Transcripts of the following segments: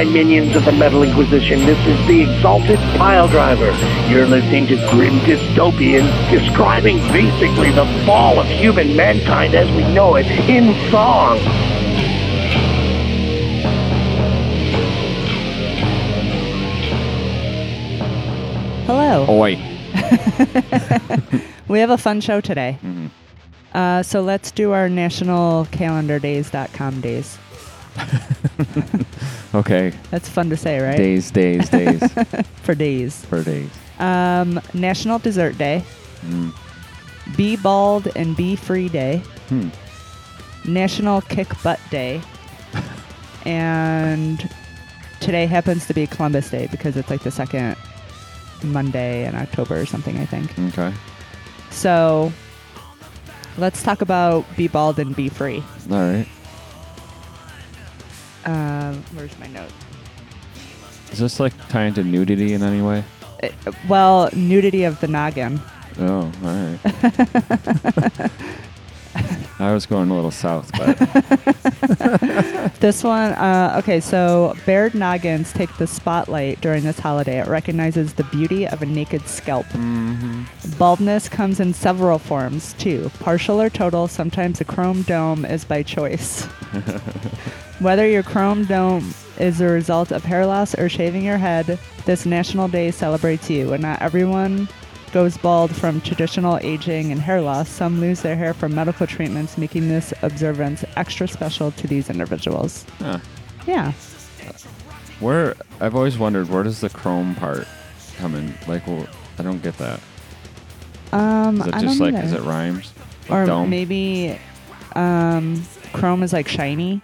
Hails my minions of the Metal Inquisition. This is the Exalted Pile Driver. You're listening to Grim Dystopian, describing basically the fall of human mankind as we know it in song. Hello. Oi. We have a fun show today. Mm-hmm. Uh, so let's do our national calendar days.com days. Okay. That's fun to say, right? Days, days, days. For days. For days. Um, National Dessert Day. Mm. Be Bald and Be Free Day. Hmm. National Kick Butt Day. and today happens to be Columbus Day because it's like the second Monday in October or something, I think. Okay. So let's talk about Be Bald and Be Free. All right. Um, where's my note? Is this like tying to nudity in any way? Uh, well, nudity of the noggin. Oh, all right. I was going a little south, but This one, uh, okay, so bared noggins take the spotlight during this holiday. It recognizes the beauty of a naked scalp. Mhm. Baldness comes in several forms, too. Partial or total, sometimes a chrome dome is by choice. Whether your chrome dome is a result of hair loss or shaving your head, this National Day celebrates you. And not everyone goes bald from traditional aging and hair loss. Some lose their hair from medical treatments, making this observance extra special to these individuals. Huh. Yeah. where I've always wondered where does the chrome part come in? Like, well, I don't get that. Um, Is it I just like is it rhymes? or Dome? maybe um, chrome is like shiny,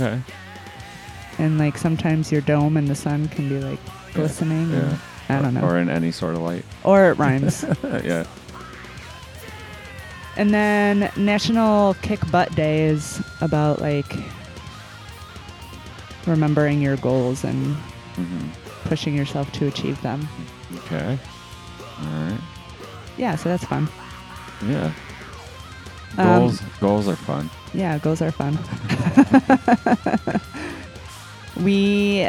Okay. and like sometimes your dome and the sun can be like glistening. Yeah. and- I don't know. Or in any sort of light. Or it rhymes. yeah. and then National Kick Butt Day is about like remembering your goals and hmm pushing yourself to achieve them. Okay. All right. Yeah, so that's fun. Yeah. Um, Goals goals are fun. Yeah, goals are fun. we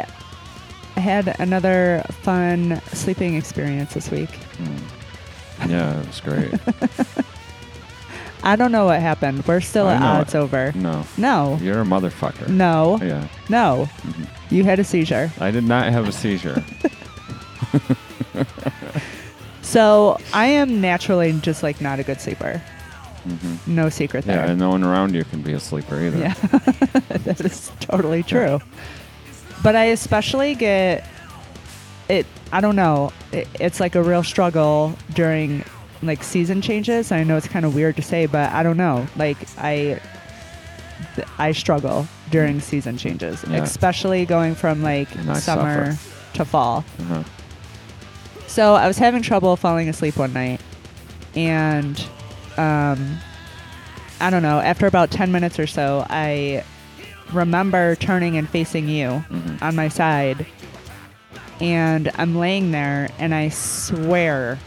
had another fun sleeping experience this week. Mm. Yeah, it was great. I don't know what happened. We're still I at odds it. over. no. No, You're a motherfucker. no, Yeah. no. Mhm. You had a seizure. I did not have a seizure. So I am naturally just like not a good sleeper. Hmm No secret there. Yeah, and no one around you can be a sleeper either. Yeah, that is totally true. But I especially get it. I don't know. It, it's like a real struggle during like season changes. I know it's kind of weird to say, but I don't know. Like I, I struggle during season changes, Yeah. especially going from like summer to fall. Uh-huh. So I was having trouble falling asleep one night, and um, I don't know. After about ten minutes or so, I remember turning and facing you Mhm. on my side, and I'm laying there, and I swear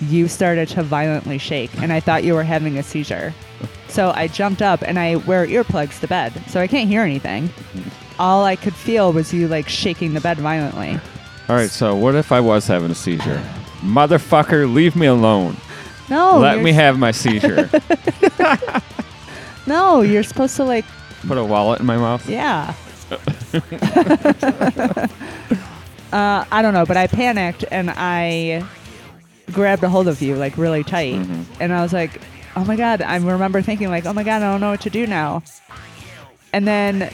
you started to violently shake, and I thought you were having a seizure. So I jumped up, and I wear earplugs to bed, so I can't hear anything. All I could feel was you like shaking the bed violently. All right, so what if I was having a seizure? Motherfucker, leave me alone. No, Let me have my seizure. No, you're supposed to like, Put a wallet in my mouth. yeah. uh, I don't know, but I panicked and I grabbed a hold of you like really tight, Mhm. and I was like, "Oh my god!" I remember thinking like, "Oh my god, I don't know what to do now." And then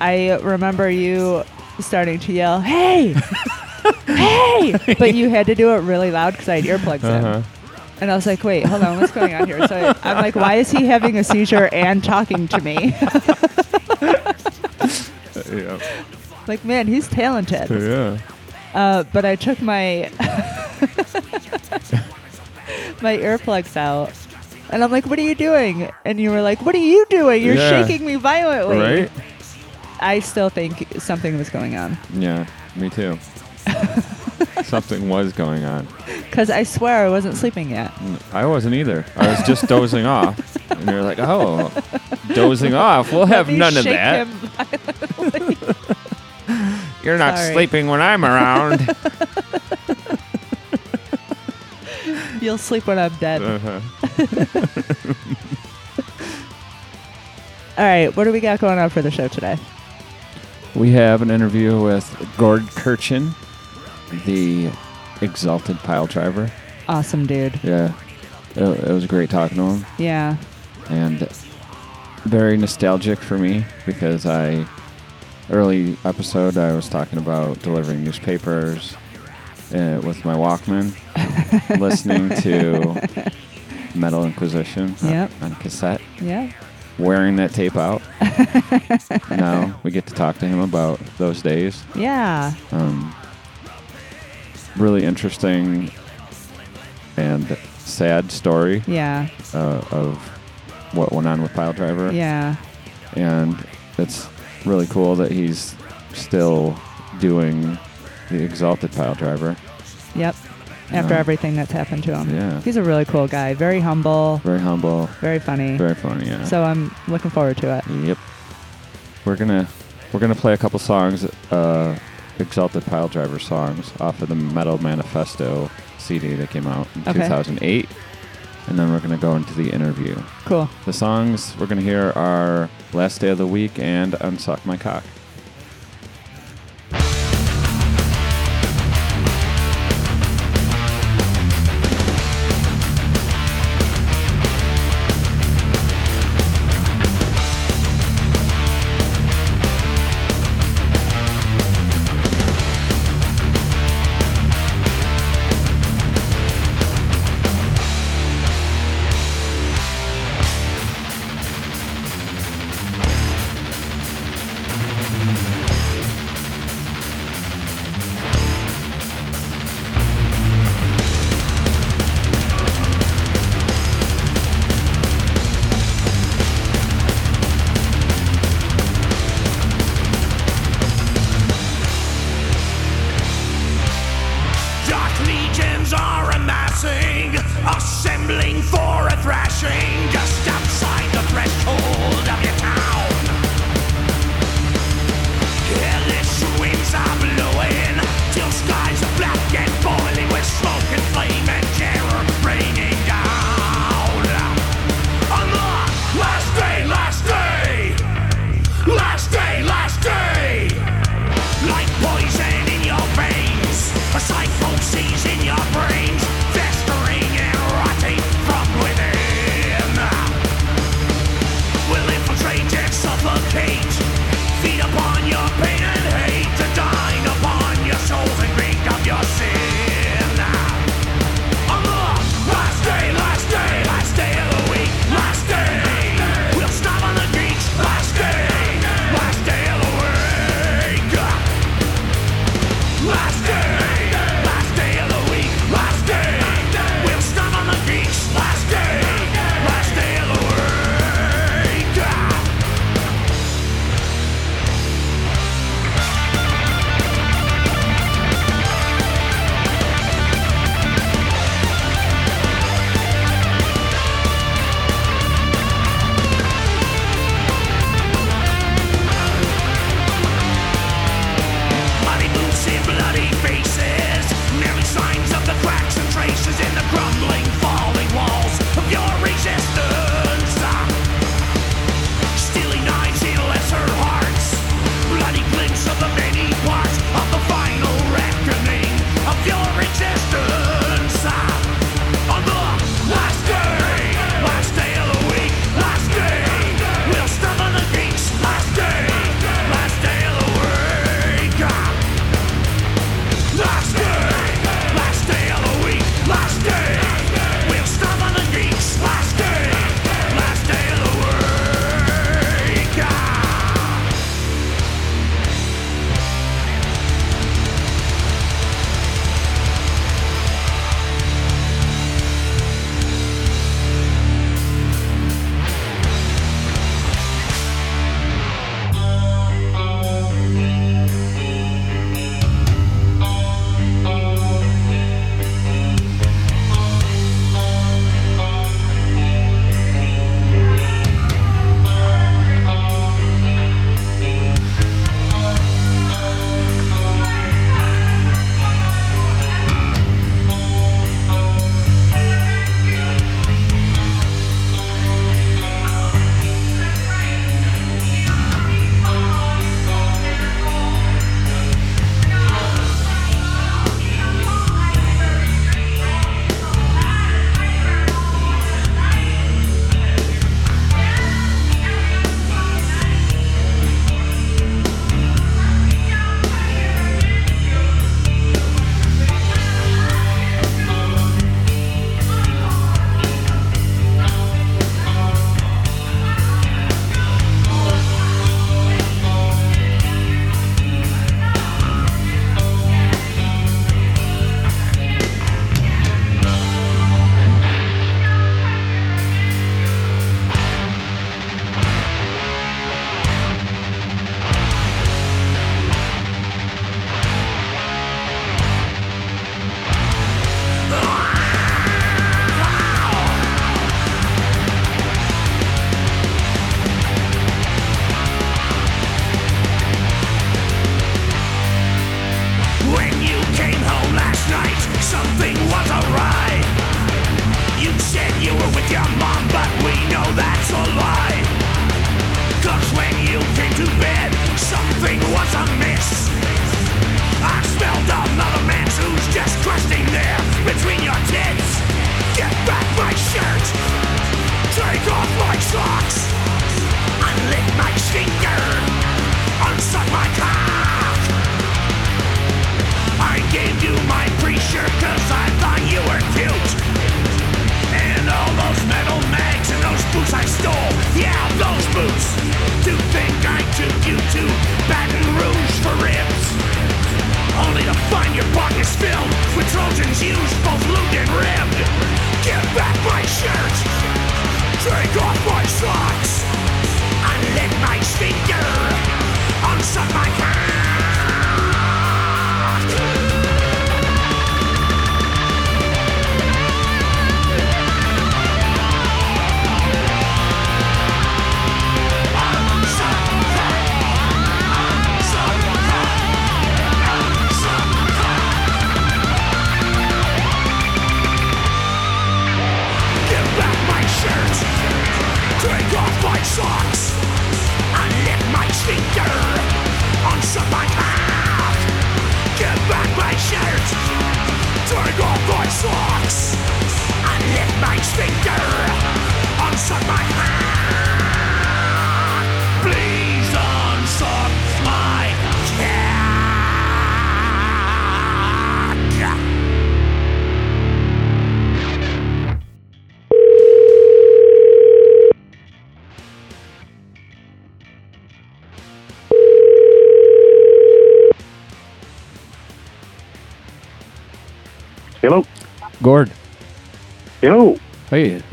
I remember you starting to yell, "Hey, hey!" But you had to do it really loud because I had earplugs Uh-huh. in. And I was like, wait, hold on, what's going on here? So I'm like, why is he having a seizure and talking to me? Yeah. like, man, he's talented. Yeah. Uh, but I took my my earplugs out, and I'm like, "What are you doing?" And you were like, "What are you doing? You're Yeah. shaking me violently." Right? I still think something was going on Yeah, me too. Something was going on. because I swear I wasn't sleeping yet. I wasn't either. I was just dozing off. And you're like, oh, dozing off. We'll have none of that. You're not Sorry. sleeping when I'm around. You'll sleep when I'm dead. uh-huh. All right, what do we got going on for the show today? We have an interview with Gord Kirchin, the exalted pile driver. Awesome, dude. Yeah, it, it was great talking to him, Yeah. and very nostalgic for me because I early episode I was talking about delivering newspapers uh, with my Walkman, listening to Metal Inquisition on- on cassette. Yeah. wearing that tape out. now we get to talk to him about those days. Yeah. Um, really interesting and sad story Yeah. uh, of what went on with Pile Driver. Yeah. And it's really cool that he's still doing the Exalted Pile Driver. Yep. After Yeah. everything that's happened to him. Yeah. He's a really cool guy. Very humble. Very humble, Very funny. very funny. Yeah. So I'm looking forward to it. Yep. We're gonna we're gonna play a couple songs, uh, Exalted Pile Driver songs off of the Metal Manifesto CD that came out in Okay. 2008, and then we're gonna go into the interview. Cool. The songs we're gonna hear are "Last Day of the Weak" and "Unsuck My Cock."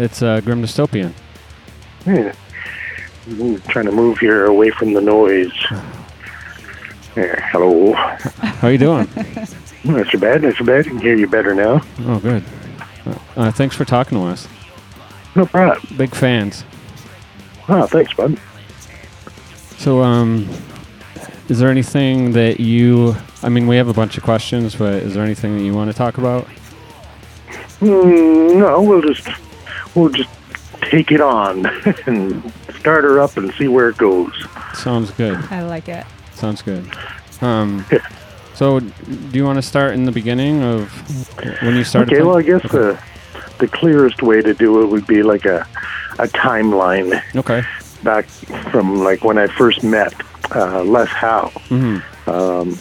It's uh, Grim Dystopian. Yeah. I'm trying to move here away from the noise. Yeah, hello. How are you doing? Not so bad, not so bad. I can hear you better now. oh, good. Uh, thanks for talking to us. No problem. Big fans. Oh, thanks, bud. So, um, is there anything that you? I mean, we have a bunch of questions, but is there anything that you want to talk about? Mm, no, we'll just we'll just take it on and start her up and see where it goes. Sounds good. I like it. Sounds good. Um, so, do you want to start in the beginning of when you started? Okay, well, I playing? guess the the clearest way to do it would be like a a timeline Okay. back from like when I first met uh, Les Howe, hmm um,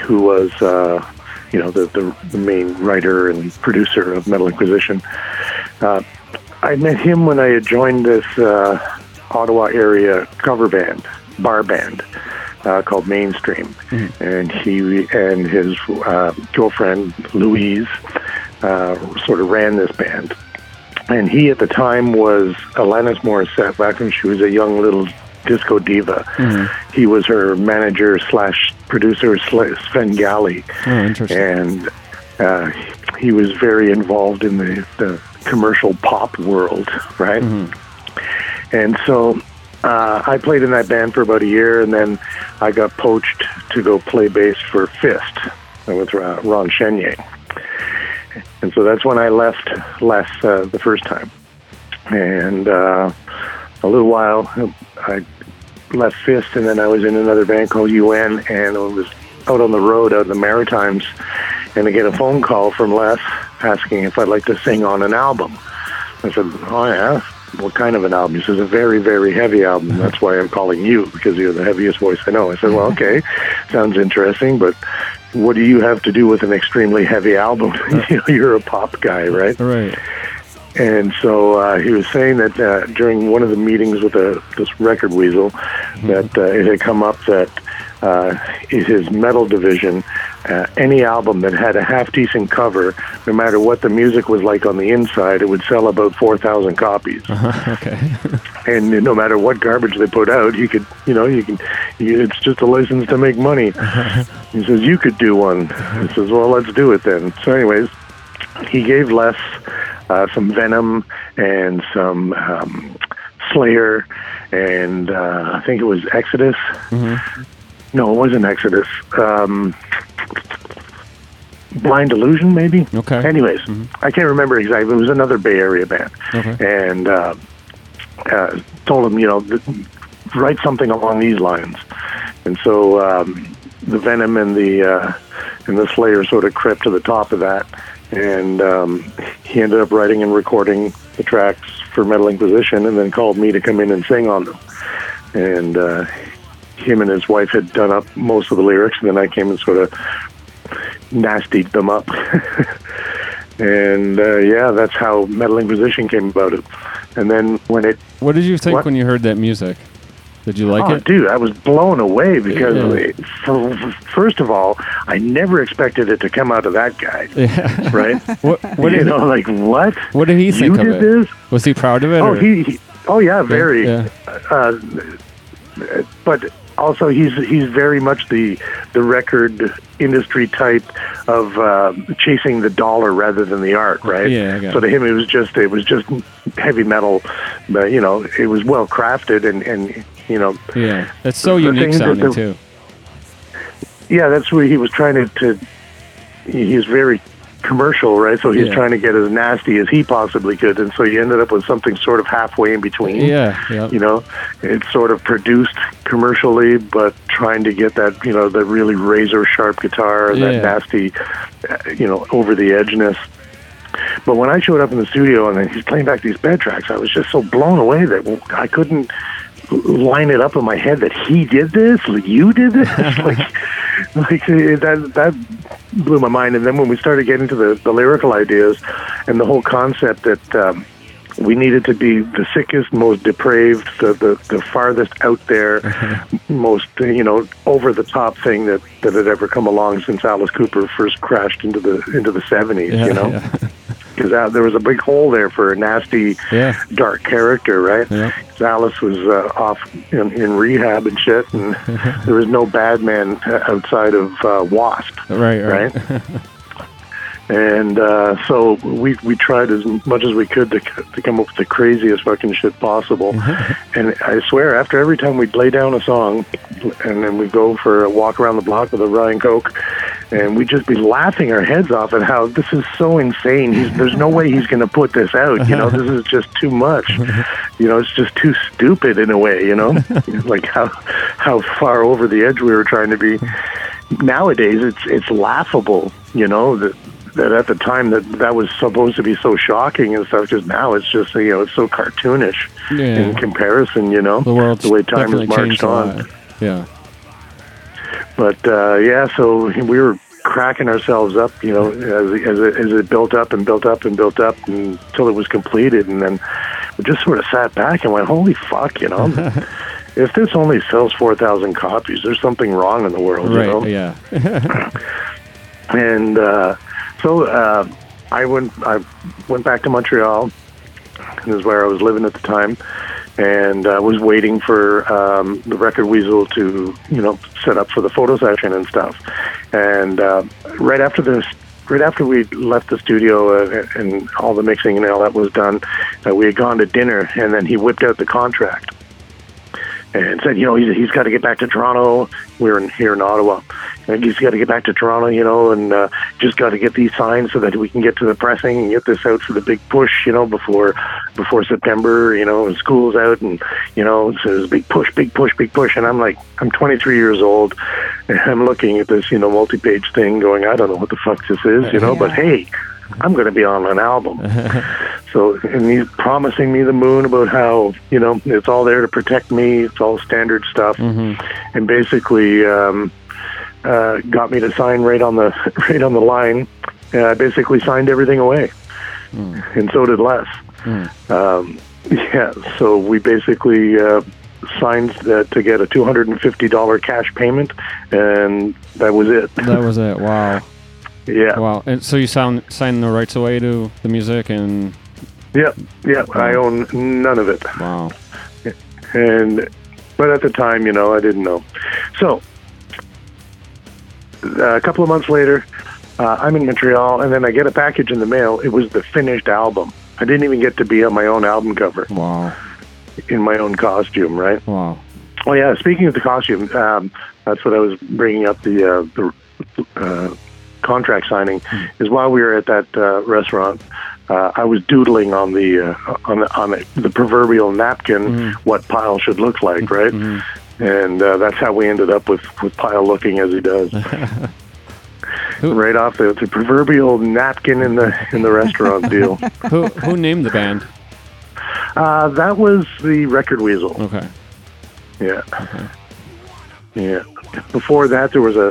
who was uh, you know the, the the main writer and producer of Metal Inquisition. Uh, I met him when I had joined this uh, Ottawa area cover band, bar band uh, called Mainstream, and he and his uh, girlfriend Louise uh, sort of ran this band. And he at the time was Alanis Morissette back when she was a young little disco diva. He was her manager slash producer slash Svengali Oh, and uh, he was very involved in the, the commercial pop world, right? And so uh, I played in that band for about a year, and then I got poached to go play bass for Fist with Ron Chenier. And so that's when I left Les uh, the first time. And uh, a little while, I left Fist, and then I was in another band called UN, and I was out on the road out in the Maritimes, and I get a phone call from Les asking if I'd like to sing on an album. I said, "Oh yeah, what kind of an album?" He says, "A very, very heavy album. That's why I'm calling you because you're the heaviest voice I know." I said, "Well, okay, sounds interesting, but what do you have to do with an extremely heavy album? you know, you're a pop guy, right?" Right. And so uh, he was saying that uh, during one of the meetings with the, this record weasel, that uh, it had come up that uh, his metal division, uh, any album that had a half decent cover, no matter what the music was like on the inside, it would sell about 4,000 copies. okay. And no matter what garbage they put out, you could, you know, you can, you, it's just a license to make money. he says, you could do one. He says, well, let's do it then. So, anyways, he gave Les uh, some Venom and some um, Slayer, and uh, I think it was Exodus. No, it wasn't Exodus. Um, Blind Illusion, maybe. Okay. Anyways, I can't remember exactly. It was another Bay Area band, Okay. and uh, uh, told him, you know, th- write something along these lines. And so um, the Venom and the uh, and the Slayer sort of crept to the top of that, and um, he ended up writing and recording the tracks for Metal Inquisition, and then called me to come in and sing on them. And uh, him and his wife had done up most of the lyrics, and then I came and sort of nastied them up. and uh, yeah, that's how Metal Inquisition came about it. And then when it What did you think What? when you heard that music? Did you like oh, it? dude, I was blown away because, Yeah. it- for, first of all, I never expected it to come out of that guy, Yeah. right? what, what, you know, like what? what did he think you of did it? this? Was he proud of it? Oh, he, he. Oh yeah, very. Yeah. Uh, but also, he's he's very much the the record industry type of uh, chasing the dollar rather than the art, right? Yeah, So to him, it was just it was just heavy metal, but you know, it was well crafted and and you know, Yeah. It's so unique thing that sounding the- too. yeah, that's where he was trying to. to he's very commercial, right? So he's Yeah. trying to get as nasty as he possibly could, and so you ended up with something sort of halfway in between. Yeah. Yeah. you know it's sort of produced commercially but trying to get that you know the really razor sharp guitar and Yeah. that nasty uh, you know over the edgeness but when i showed up in the studio and he's playing back these bed tracks i was just so blown away that i couldn't line it up in my head that he did this you did this like like that that blew my mind and then when we started getting to the, the lyrical ideas and the whole concept that um, we needed to be the sickest, most depraved, the, the, the farthest out there, most you know over the top thing that, that had ever come along since Alice Cooper first crashed into the into the seventies. Yeah, you know, yeah. because there was a big hole there for a nasty, Yeah. dark character, right? Yeah. Alice was uh, off in, in rehab and shit, and there was no bad man uh, outside of uh, Wasp Right. Right. right? and uh, so we we tried as much as we could to to come up with the craziest fucking shit possible. and I swear, after every time we'd lay down a song, and then we'd go for a walk around the block with a Ryan Coke, and we'd just be laughing our heads off at how this is so insane. He's, there's no way he's going to put this out. You know, this is just too much. You know, it's just too stupid in a way. You know, like how how far over the edge we were trying to be nowadays it's it's laughable you know that that at the time that that was supposed to be so shocking and stuff Because now it's just you know it's so cartoonish Yeah. in comparison you know The world's the way time has marched on. Yeah. but uh yeah so we were cracking ourselves up you know as as it, as it built up and built up and built up until it was completed and then we just sort of sat back and went holy fuck you know if this only sells 4000 copies there's something wrong in the world you Right. know Yeah. and uh, so uh, I went. I went back to Montreal. This is where I was living at the time, and uh, was waiting for um, the Record Weasel to, you know, set up for the photo session and stuff. And uh, right after this. Right after we left the studio uh, and all the mixing and all that was done, uh, we had gone to dinner, and then he whipped out the contract and said, you know, he's, he's got to get back to Toronto. We're in, here in Ottawa. And he's got to get back to Toronto, you know, and uh, just got to get these signed so that we can get to the pressing and get this out for the big push, you know, before before September, you know, and school's out, and you know, so a big push, big push, big push. And I'm like, I'm 23 years old, and I'm looking at this, you know, multi-page thing, going, I don't know what the fuck this is, you know, but hey. I'm going to be on an album. so, and he's promising me the moon about how, you know, it's all there to protect me. It's all standard stuff. And basically, um, uh, got me to sign right on the, right on the line. And I basically signed everything away. And so did Les. Um, yeah. So we basically, uh, signed that to get a $250 cash payment and that was it. That was it. Wow. yeah. Wow. And so you sound signed the rights away to the music and Yeah, yeah. I own none of it, wow. and but at the time, you know, I didn't know. So a couple of months later, uh, I'm in Montreal, and then I get a package in the mail. It was the finished album. I didn't even get to be on my own album cover Wow. in my own costume, right? Wow. Oh yeah. Speaking of the costume, um, that's what I was bringing up the uh, the uh, contract signing. Is while we were at that uh, restaurant, uh, I was doodling on the uh, on the on the, the proverbial napkin what pile should look like, right? And uh, that's how we ended up with with Pile looking as he does. Who- right off the, the proverbial napkin in the in the restaurant deal. Who who named the band? Uh, that was the Record Weasel. Okay. Yeah. Yeah. Before that, there was a,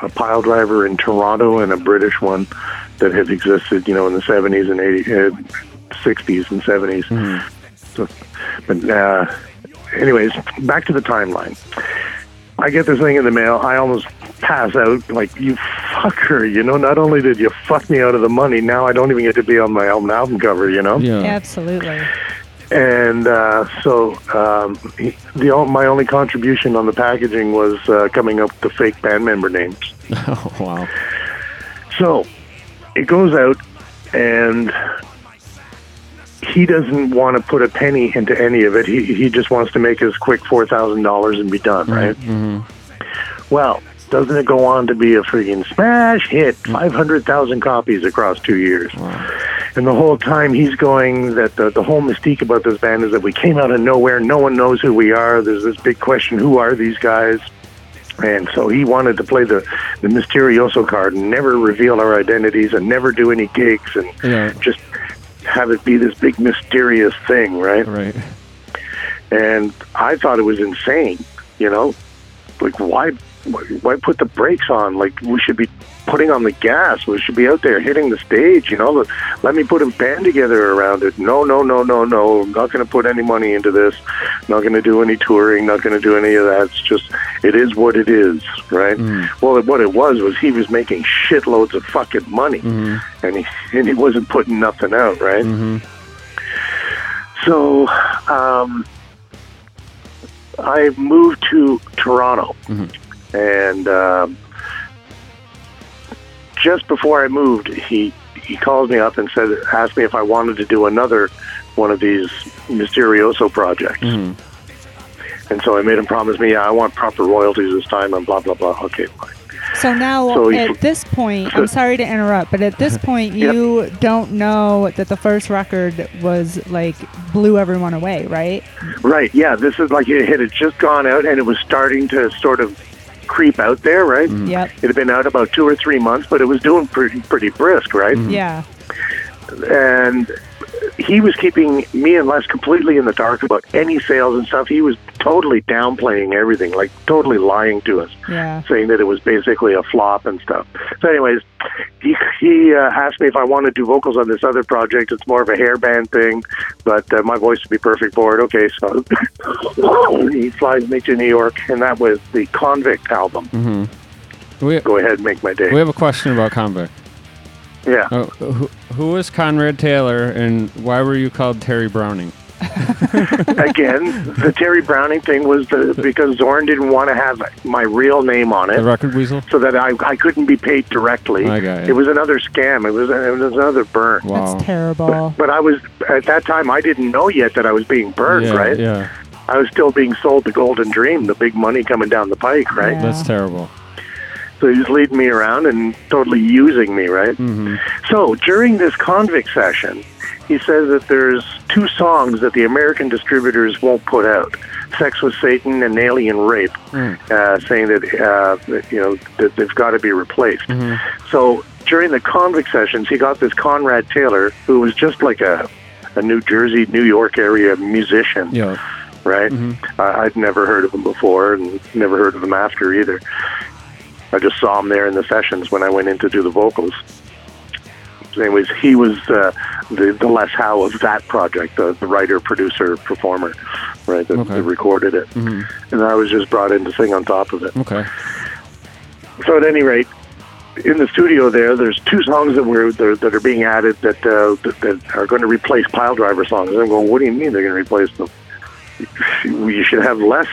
a, a pile driver in Toronto and a British one that had existed, you know, in the 70s and 80s, uh, 60s and 70s. So, but, uh, anyways, back to the timeline. I get this thing in the mail. I almost pass out. Like, you fucker, you know, not only did you fuck me out of the money, now I don't even get to be on my album, album cover, you know? Yeah. Absolutely. and uh, so um, he, the my only contribution on the packaging was uh, coming up with the fake band member names. Oh, wow. So it goes out, and he doesn't want to put a penny into any of it. He he just wants to make his quick four thousand dollars and be done, right? Mm-hmm. Well, doesn't it go on to be a freaking smash hit? Mm. Five hundred thousand copies across two years. And the whole time he's going that the, the whole mystique about this band is that we came out of nowhere. No one knows who we are. There's this big question: Who are these guys? And so he wanted to play the the mysterioso card and never reveal our identities and never do any gigs and Yeah. just have it be this big mysterious thing, right? Right. And I thought it was insane, you know, like why why put the brakes on? Like we should be putting on the gas. We should be out there hitting the stage, you know. Let me put a band together around it. No, no, no, no, no. I'm not going to put any money into this. Not going to do any touring. Not going to do any of that. It's just it is what it is, right? Mm. Well, what it was was he was making shitloads of fucking money, mm-hmm. and he and he wasn't putting nothing out, right? Mm-hmm. So. um I moved to Toronto, mm-hmm. And um, just before I moved, he he called me up and said, asked me if I wanted to do another one of these Mysterioso projects. And so I made him promise me, yeah, I want proper royalties this time, and blah blah blah. Okay, fine. So now, So you- at this point, I'm sorry to interrupt, but at this point, Yep. you don't know that the first record was like blew everyone away, right? Right, yeah, this is like it had just gone out, and it was starting to sort of creep out there, right? Mm. Yep. It had been out about two or three months, but it was doing pretty pretty brisk, right? Mm-hmm. Yeah. and he was keeping me and Les completely in the dark about any sales and stuff. He was totally downplaying everything, like totally lying to us, Yeah. saying that it was basically a flop and stuff. So, anyways, he he uh, asked me if I want to do vocals on this other project. It's more of a hair band thing, but uh, my voice would be perfect for it. Okay, so he flies me to New York, and that was the Convict album. We, Go ahead and make my day. we have a question about Convict. yeah. Uh, who, who is Conrad Taylor and why were you called Terry Browning? again, the Terry Browning thing was the, because Zorn didn't want to have my real name on The it, record weasel? so that I, I couldn't be paid directly. I got it. It was another scam. It was it was another burn. Wow. That's terrible. But I was at that time I didn't know yet that I was being burned. yeah, right? Yeah. I was still being sold the golden dream, the big money coming down the pike. Right? Yeah. That's terrible. So he was leading me around and totally using me. Right? hmm So during this convict session, he says that there's two songs that the American distributors won't put out: "Sex with Satan" and "Alien Rape," uh, saying that, uh, you know that they've got to be replaced. So during the convict sessions, he got this Conrad Taylor, who was just like a a New Jersey, New York area musician Yeah. right? I, I'd never heard of him before and never heard of him after either. I just saw him there in the sessions when I went in to do the vocals. Anyways, he was uh, the, the Les Howe of that project, the, the writer, producer, performer, right, that, Okay. that recorded it. And I was just brought in to sing on top of it. Okay. So at any rate, in the studio there, there's two songs that were that are, that are being added that, uh, that that are going to replace Pile Driver songs. And I'm going, what do you mean they're going to replace them? You should have less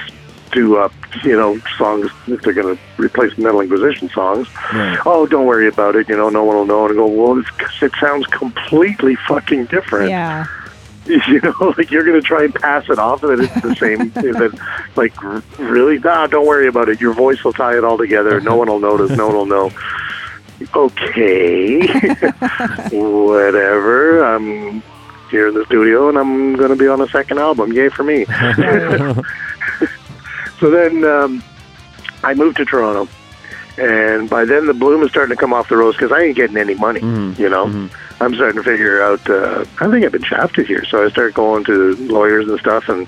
to uh, you know songs if they're going to replace Metal Inquisition songs. Right. Oh, don't worry about it. You know, no one will know. And I go, well, it's, it sounds completely fucking different Yeah. you know, like you're going to try and pass it off that it's the same. that, like, really? Nah, don't worry about it. Your voice will tie it all together. No one will notice. No one will know. Okay, whatever. I'm here in the studio, and I'm going to be on a second album. Yay for me! So then um, I moved to Toronto, and by then the bloom is starting to come off the rose because I ain't getting any money. You know, I'm starting to figure out. Uh, I think I've been shafted here, so I start going to lawyers and stuff, and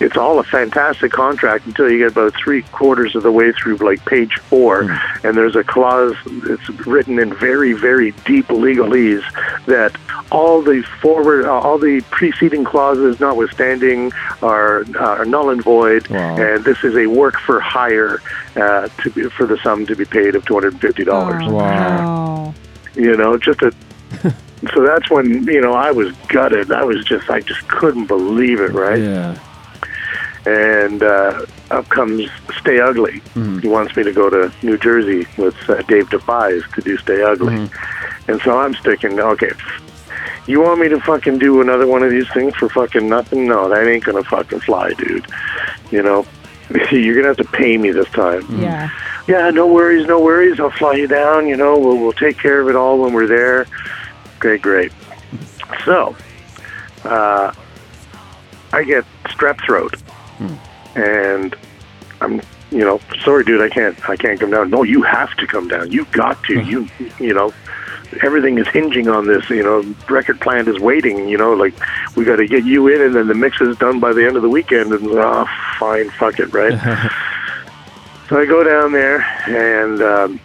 it's all a fantastic contract until you get about three quarters of the way through, like page four, and there's a clause that's written in very, very deep legalese that all the forward, uh, all the preceding clauses, notwithstanding, are are null and void, Wow. and this is a work for hire uh, to be, for the sum to be paid of two hundred and fifty dollars Wow. you know just a so that's when you know i was gutted i was just i just couldn't believe it right Yeah. and uh up comes stay ugly he wants me to go to new jersey with uh, Dave DeFeis to do stay ugly and so i'm sticking okay you want me to fucking do another one of these things for fucking nothing no that ain't gonna fucking fly dude you know you're gonna have to pay me this time Yeah. yeah, no worries, no worries. I'll fly you down. You know, we'll we'll take care of it all when we're there. Okay, great. So, uh, I get strep throat, and I'm, you know, sorry, dude, I can't, I can't come down. No, you have to come down. You got to. You, you know, everything is hinging on this. You know, record plant is waiting. You know, like we got to get you in, and then the mix is done by the end of the weekend. And oh, fine, fuck it, right? So I go down there and um,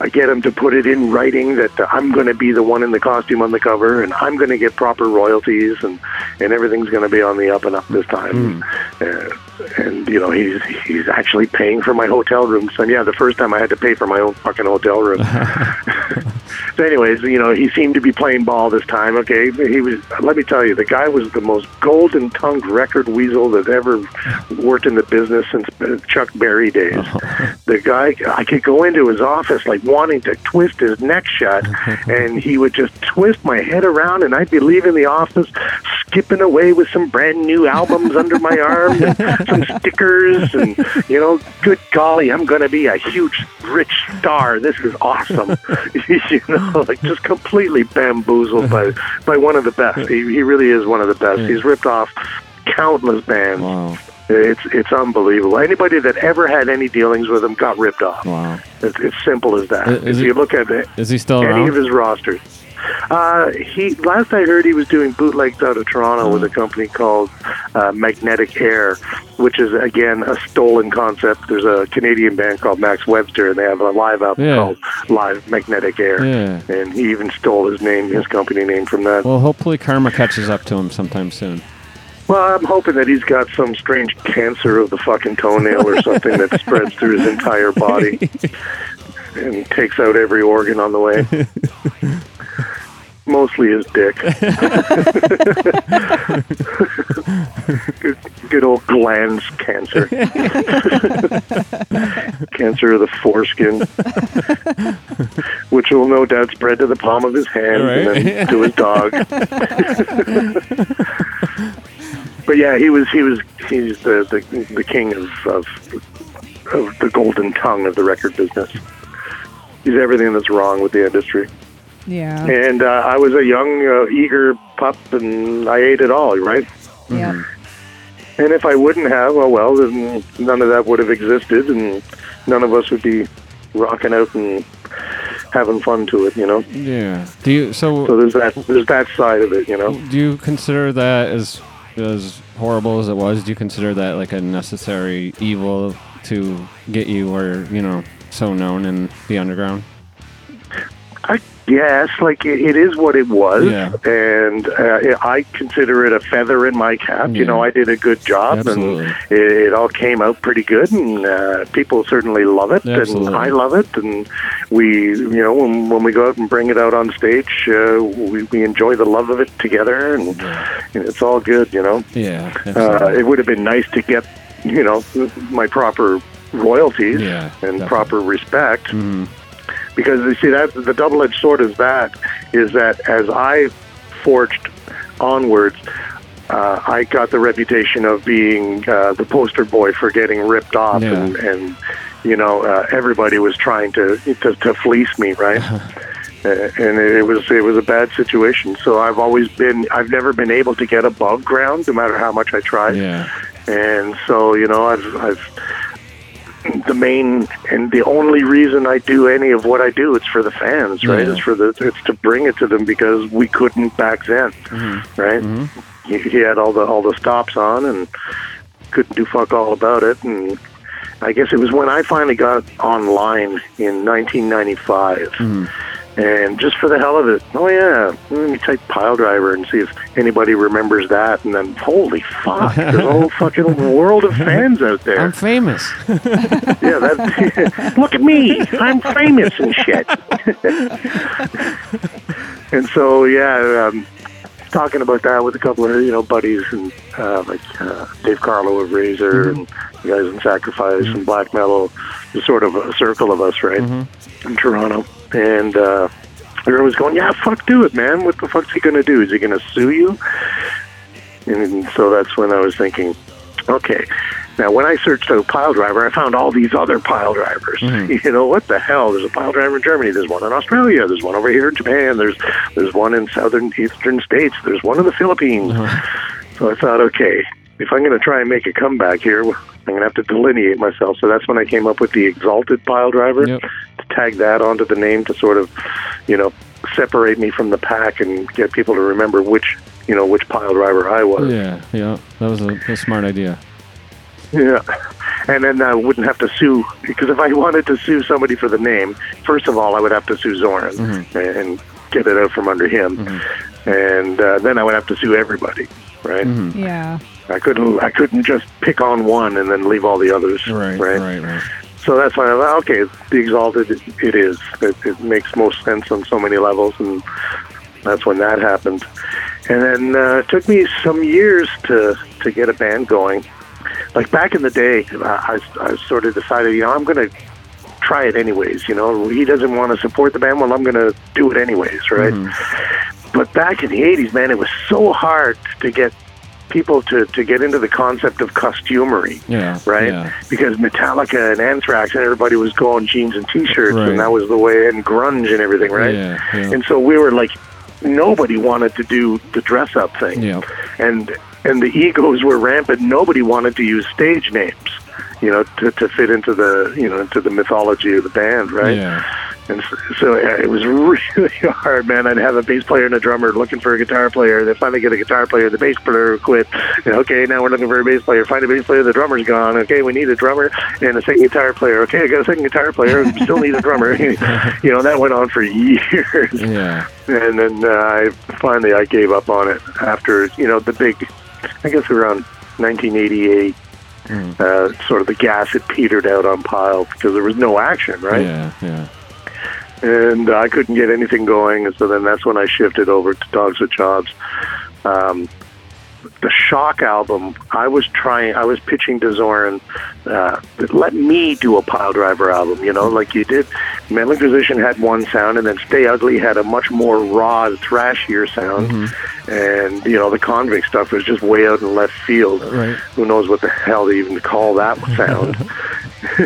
I get him to put it in writing that I'm going to be the one in the costume on the cover and I'm going to get proper royalties and, and everything's going to be on the up and up this time. Uh, and you know he's he's actually paying for my hotel room. So yeah, the first time I had to pay for my own fucking hotel room. so anyways, you know he seemed to be playing ball this time. Okay, he was. Let me tell you, the guy was the most golden tongued record weasel that ever worked in the business since Chuck Berry days. The guy, I could go into his office like wanting to twist his neck shut, and he would just twist my head around, and I'd be leaving the office, skipping away with some brand new albums under my arm, some stickers, and you know, good golly, I'm going to be a huge, rich star. This is awesome. you know, like just completely bamboozled by by one of the best. He he really is one of the best. He's ripped off countless bands. Wow. It's it's unbelievable. Anybody that ever had any dealings with him got ripped off. Wow. It's, it's simple as that. I- is if he- you look at it, Is he still any around? of his rosters. Uh, he last I heard he was doing bootlegs out of Toronto with a company called uh, Magnetic Air, which is again a stolen concept. There's a Canadian band called Max Webster, and they have a live album Yeah. called Live Magnetic Air. Yeah. And he even stole his name, his company name from that. Well, hopefully karma catches up to him sometime soon. Well, I'm hoping that he's got some strange cancer of the fucking toenail or something that spreads through his entire body and takes out every organ on the way. Mostly his dick. good, good old glands cancer. cancer of the foreskin, which will no doubt spread to the palm of his hand and then to his dog. But yeah, he was he was he's the the, the king of, of of the golden tongue of the record business. He's everything that's wrong with the industry. Yeah. And uh, I was a young, uh, eager pup, and I ate it all, right? Yeah. And if I wouldn't have, well, well, then none of that would have existed, and none of us would be rocking out and having fun to it, you know. Yeah. Do you so, So there's that there's that side of it, you know. do you consider that as as horrible as it was? Do you consider that like a necessary evil to get you where you know so known in the underground? I guess, like it, it is what it was, Yeah. and uh, I consider it a feather in my cap. You know, I did a good job, Absolutely. and it, it all came out pretty good, and uh, people certainly love it, Absolutely. and I love it, and we, you know, when, when we go out and bring it out on stage, uh, we, we enjoy the love of it together, and, and it's all good, you know. Yeah. Uh, it would have been nice to get, you know, my proper royalties Yeah, and definitely. proper respect Mhm. Because you see that the double-edged sword is that is that as I forged onwards, uh, I got the reputation of being uh, the poster boy for getting ripped off, Yeah. and, and you know uh, everybody was trying to to, to fleece me, right? Uh, and it was it was a bad situation. So I've always been I've never been able to get above ground, no matter how much I tried Yeah. and so you know I've I've the main and the only reason I do any of what I do, it's for the fans, right? Yeah. It's for the it's to bring it to them because we couldn't back then, mm-hmm. right? Mm-hmm. He, he had all the all the stops on and couldn't do fuck all about it, and I guess it was when I finally got online in 1995. Mm-hmm. And just for the hell of it, oh yeah, let me type pile driver and see if anybody remembers that. And then, holy fuck, there's a whole fucking world of fans out there. I'm famous. Yeah, that. look at me, I'm famous and shit. and so, yeah, um, talking about that with a couple of you know buddies and uh, like uh, Dave Carlo of Razor and the guys in Sacrifice and Black Metal, just sort of a circle of us, right, in Toronto, and. uh Everyone was going, yeah, fuck, do it, man. What the fuck's he gonna do? Is he gonna sue you? And so that's when I was thinking, okay. Now, when I searched out pile driver, I found all these other pile drivers. You know, what the hell? There's a pile driver in Germany. There's one in Australia. There's one over here in Japan. There's there's one in southern eastern states. There's one in the Philippines. So I thought, okay, if I'm going to try and make a comeback here, I'm going to have to delineate myself. So that's when I came up with the exalted pile driver Yep. To tag that onto the name to sort of, you know, separate me from the pack and get people to remember which, you know, which pile driver I was. yeah, yeah. That was a, a smart idea. Yeah. And then I wouldn't have to sue because if I wanted to sue somebody for the name, first of all, I would have to sue Zoran mm-hmm. and get it out from under him, mm-hmm. and uh, then I would have to sue everybody, right? Mm-hmm. Yeah. I couldn't I couldn't just pick on one and then leave all the others, Right, right? right, right. So that's why I thought, okay, the exalted it, is. It, it makes most sense on so many levels, and that's when that happened. And then uh, it took me some years to to get a band going. Like back in the day, I, I, I sort of decided, you know, I'm going to try it anyways. You know, he doesn't want to support the band, well, I'm going to do it anyways, right? But back in the '80s, man, it was so hard to get people to to get into the concept of costumery Yeah. right? Yeah. Because Metallica and Anthrax and everybody was going jeans and t-shirts, Right. and that was the way, and grunge and everything, right? Yeah, yeah. And so we were like, nobody wanted to do the dress-up thing, Yeah. and and the egos were rampant. Nobody wanted to use stage names, you know, to to fit into the you know into the mythology of the band, right? Yeah. And so, uh, it was really hard, man. I'd have a bass player and a drummer looking for a guitar player. They finally get a guitar player. The bass player quit. Know, okay, now we're looking for a bass player. Find a bass player. The drummer's gone. Okay, we need a drummer and a second guitar player. Okay, I got a second guitar player. Still need a drummer. you know, that went on for years. Yeah. And then uh, I finally I gave up on it after you know the big, I guess around 1988. Uh, sort of the gas had petered out on Pile because there was no action, right? Yeah. Yeah. And I couldn't get anything going. And so then that's when I shifted over to Dogs with Jobs. Um, the Shock album, I was trying, I was pitching to Zoran, uh, let me do a pile driver album, you know, like you did. Metal Inquisition had one sound, and then Stay Ugly had a much more raw, thrashier sound. And, you know, the convict stuff was just way out in left field. Right. Who knows what the hell they even call that sound.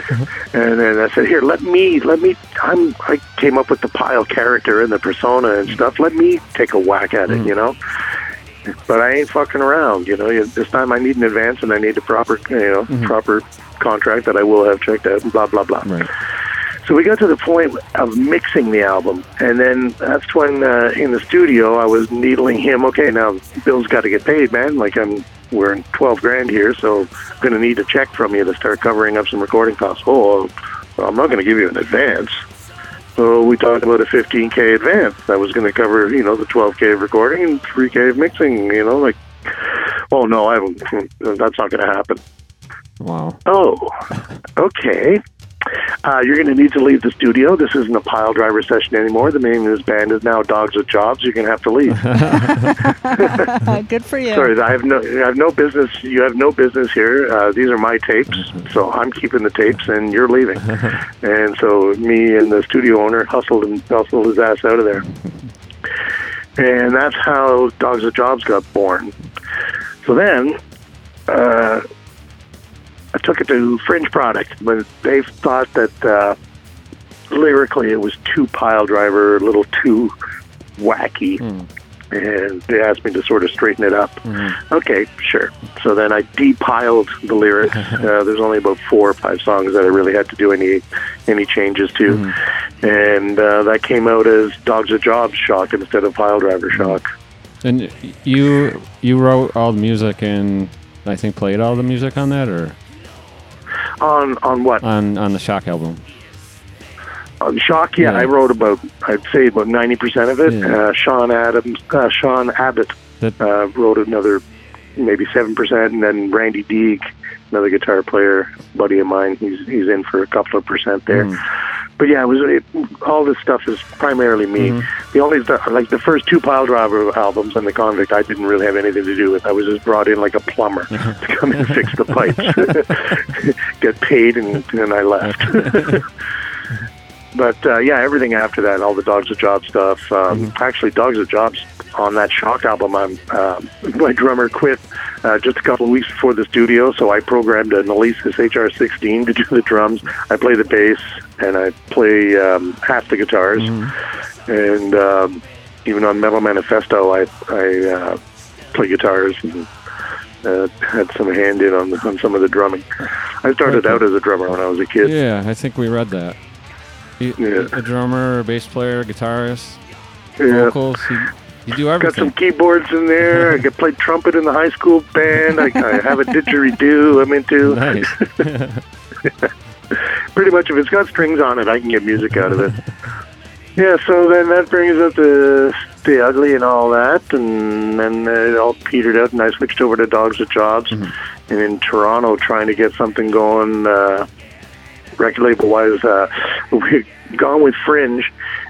and then I said, "Here, let me, let me. I'm. I came up with the pile character and the persona and mm. stuff. Let me take a whack at it, mm. you know." But I ain't fucking around, you know. This time I need an advance and I need a proper, you know, mm-hmm. proper contract that I will have checked out. And blah blah blah. Right. So we got to the point of mixing the album, and then that's when uh, in the studio I was needling him. Okay, now Bill's got to get paid, man. Like I'm, we're in twelve grand here, so I'm going to need a check from you to start covering up some recording costs. Oh, I'm not going to give you an advance. So we talked about a 15k advance that was going to cover, you know, the 12k of recording and 3k of mixing. You know, like, oh no, I haven't. That's not going to happen. Wow. Oh, okay. Uh, you're going to need to leave the studio. This isn't a pile driver session anymore. The name of this band is now Dogs with Jobs. You're going to have to leave. Good for you. Sorry, I have no, I have no business. You have no business here. Uh, these are my tapes, so I'm keeping the tapes, and you're leaving. and so me and the studio owner hustled and hustled his ass out of there. And that's how Dogs with Jobs got born. So then, uh, I took it to Fringe Product, but they thought that uh, lyrically it was too pile driver, a little too wacky. and they asked me to sort of straighten it up. Okay, sure. So then I depiled the lyrics. uh, there's only about four or five songs that I really had to do any any changes to, and uh, that came out as "Dogs of Jobs" shock instead of "Pile Driver" shock. And you you wrote all the music and I think played all the music on that, or On on what? on on the Shock album. On Shock, yeah, Yeah. I wrote about I'd say about ninety percent of it. Yeah. Uh, Sean Adams, uh, Sean Abbott That uh, wrote another maybe seven percent, and then Randy Deeg, another guitar player, buddy of mine, he's he's in for a couple of percent there. But yeah, it was it, all this stuff is primarily me. The only stuff, like the first two Pile Driver albums and the Convict, I didn't really have anything to do with. I was just brought in like a plumber to come and fix the pipes, get paid, and then I left. But uh, yeah, everything after that, all the Dogs of Job stuff. Um, Actually, Dogs of Jobs on that Shock album, I'm, uh, my drummer quit uh, just a couple of weeks before the studio, so I programmed an Alesis HR16 to do the drums. I play the bass and I play um, half the guitars. And um, even on Metal Manifesto, I, I uh, play guitars and uh, had some hand in on, on some of the drumming. I started out as a drummer when I was a kid. yeah, I think we read that. You, Yeah. A drummer, a bass player, guitarist, Yeah. vocals. You, you do Got some keyboards in there. I could play trumpet in the high school band. I, I have a didgeridoo I'm into. Nice. Pretty much, if it's got strings on it, I can get music out of it. yeah, so then that brings up the the ugly and all that, and then it all petered out, and I switched over to Dogs of Jobs, and in Toronto, trying to get something going. Uh, record label wise, uh, we gone with Fringe,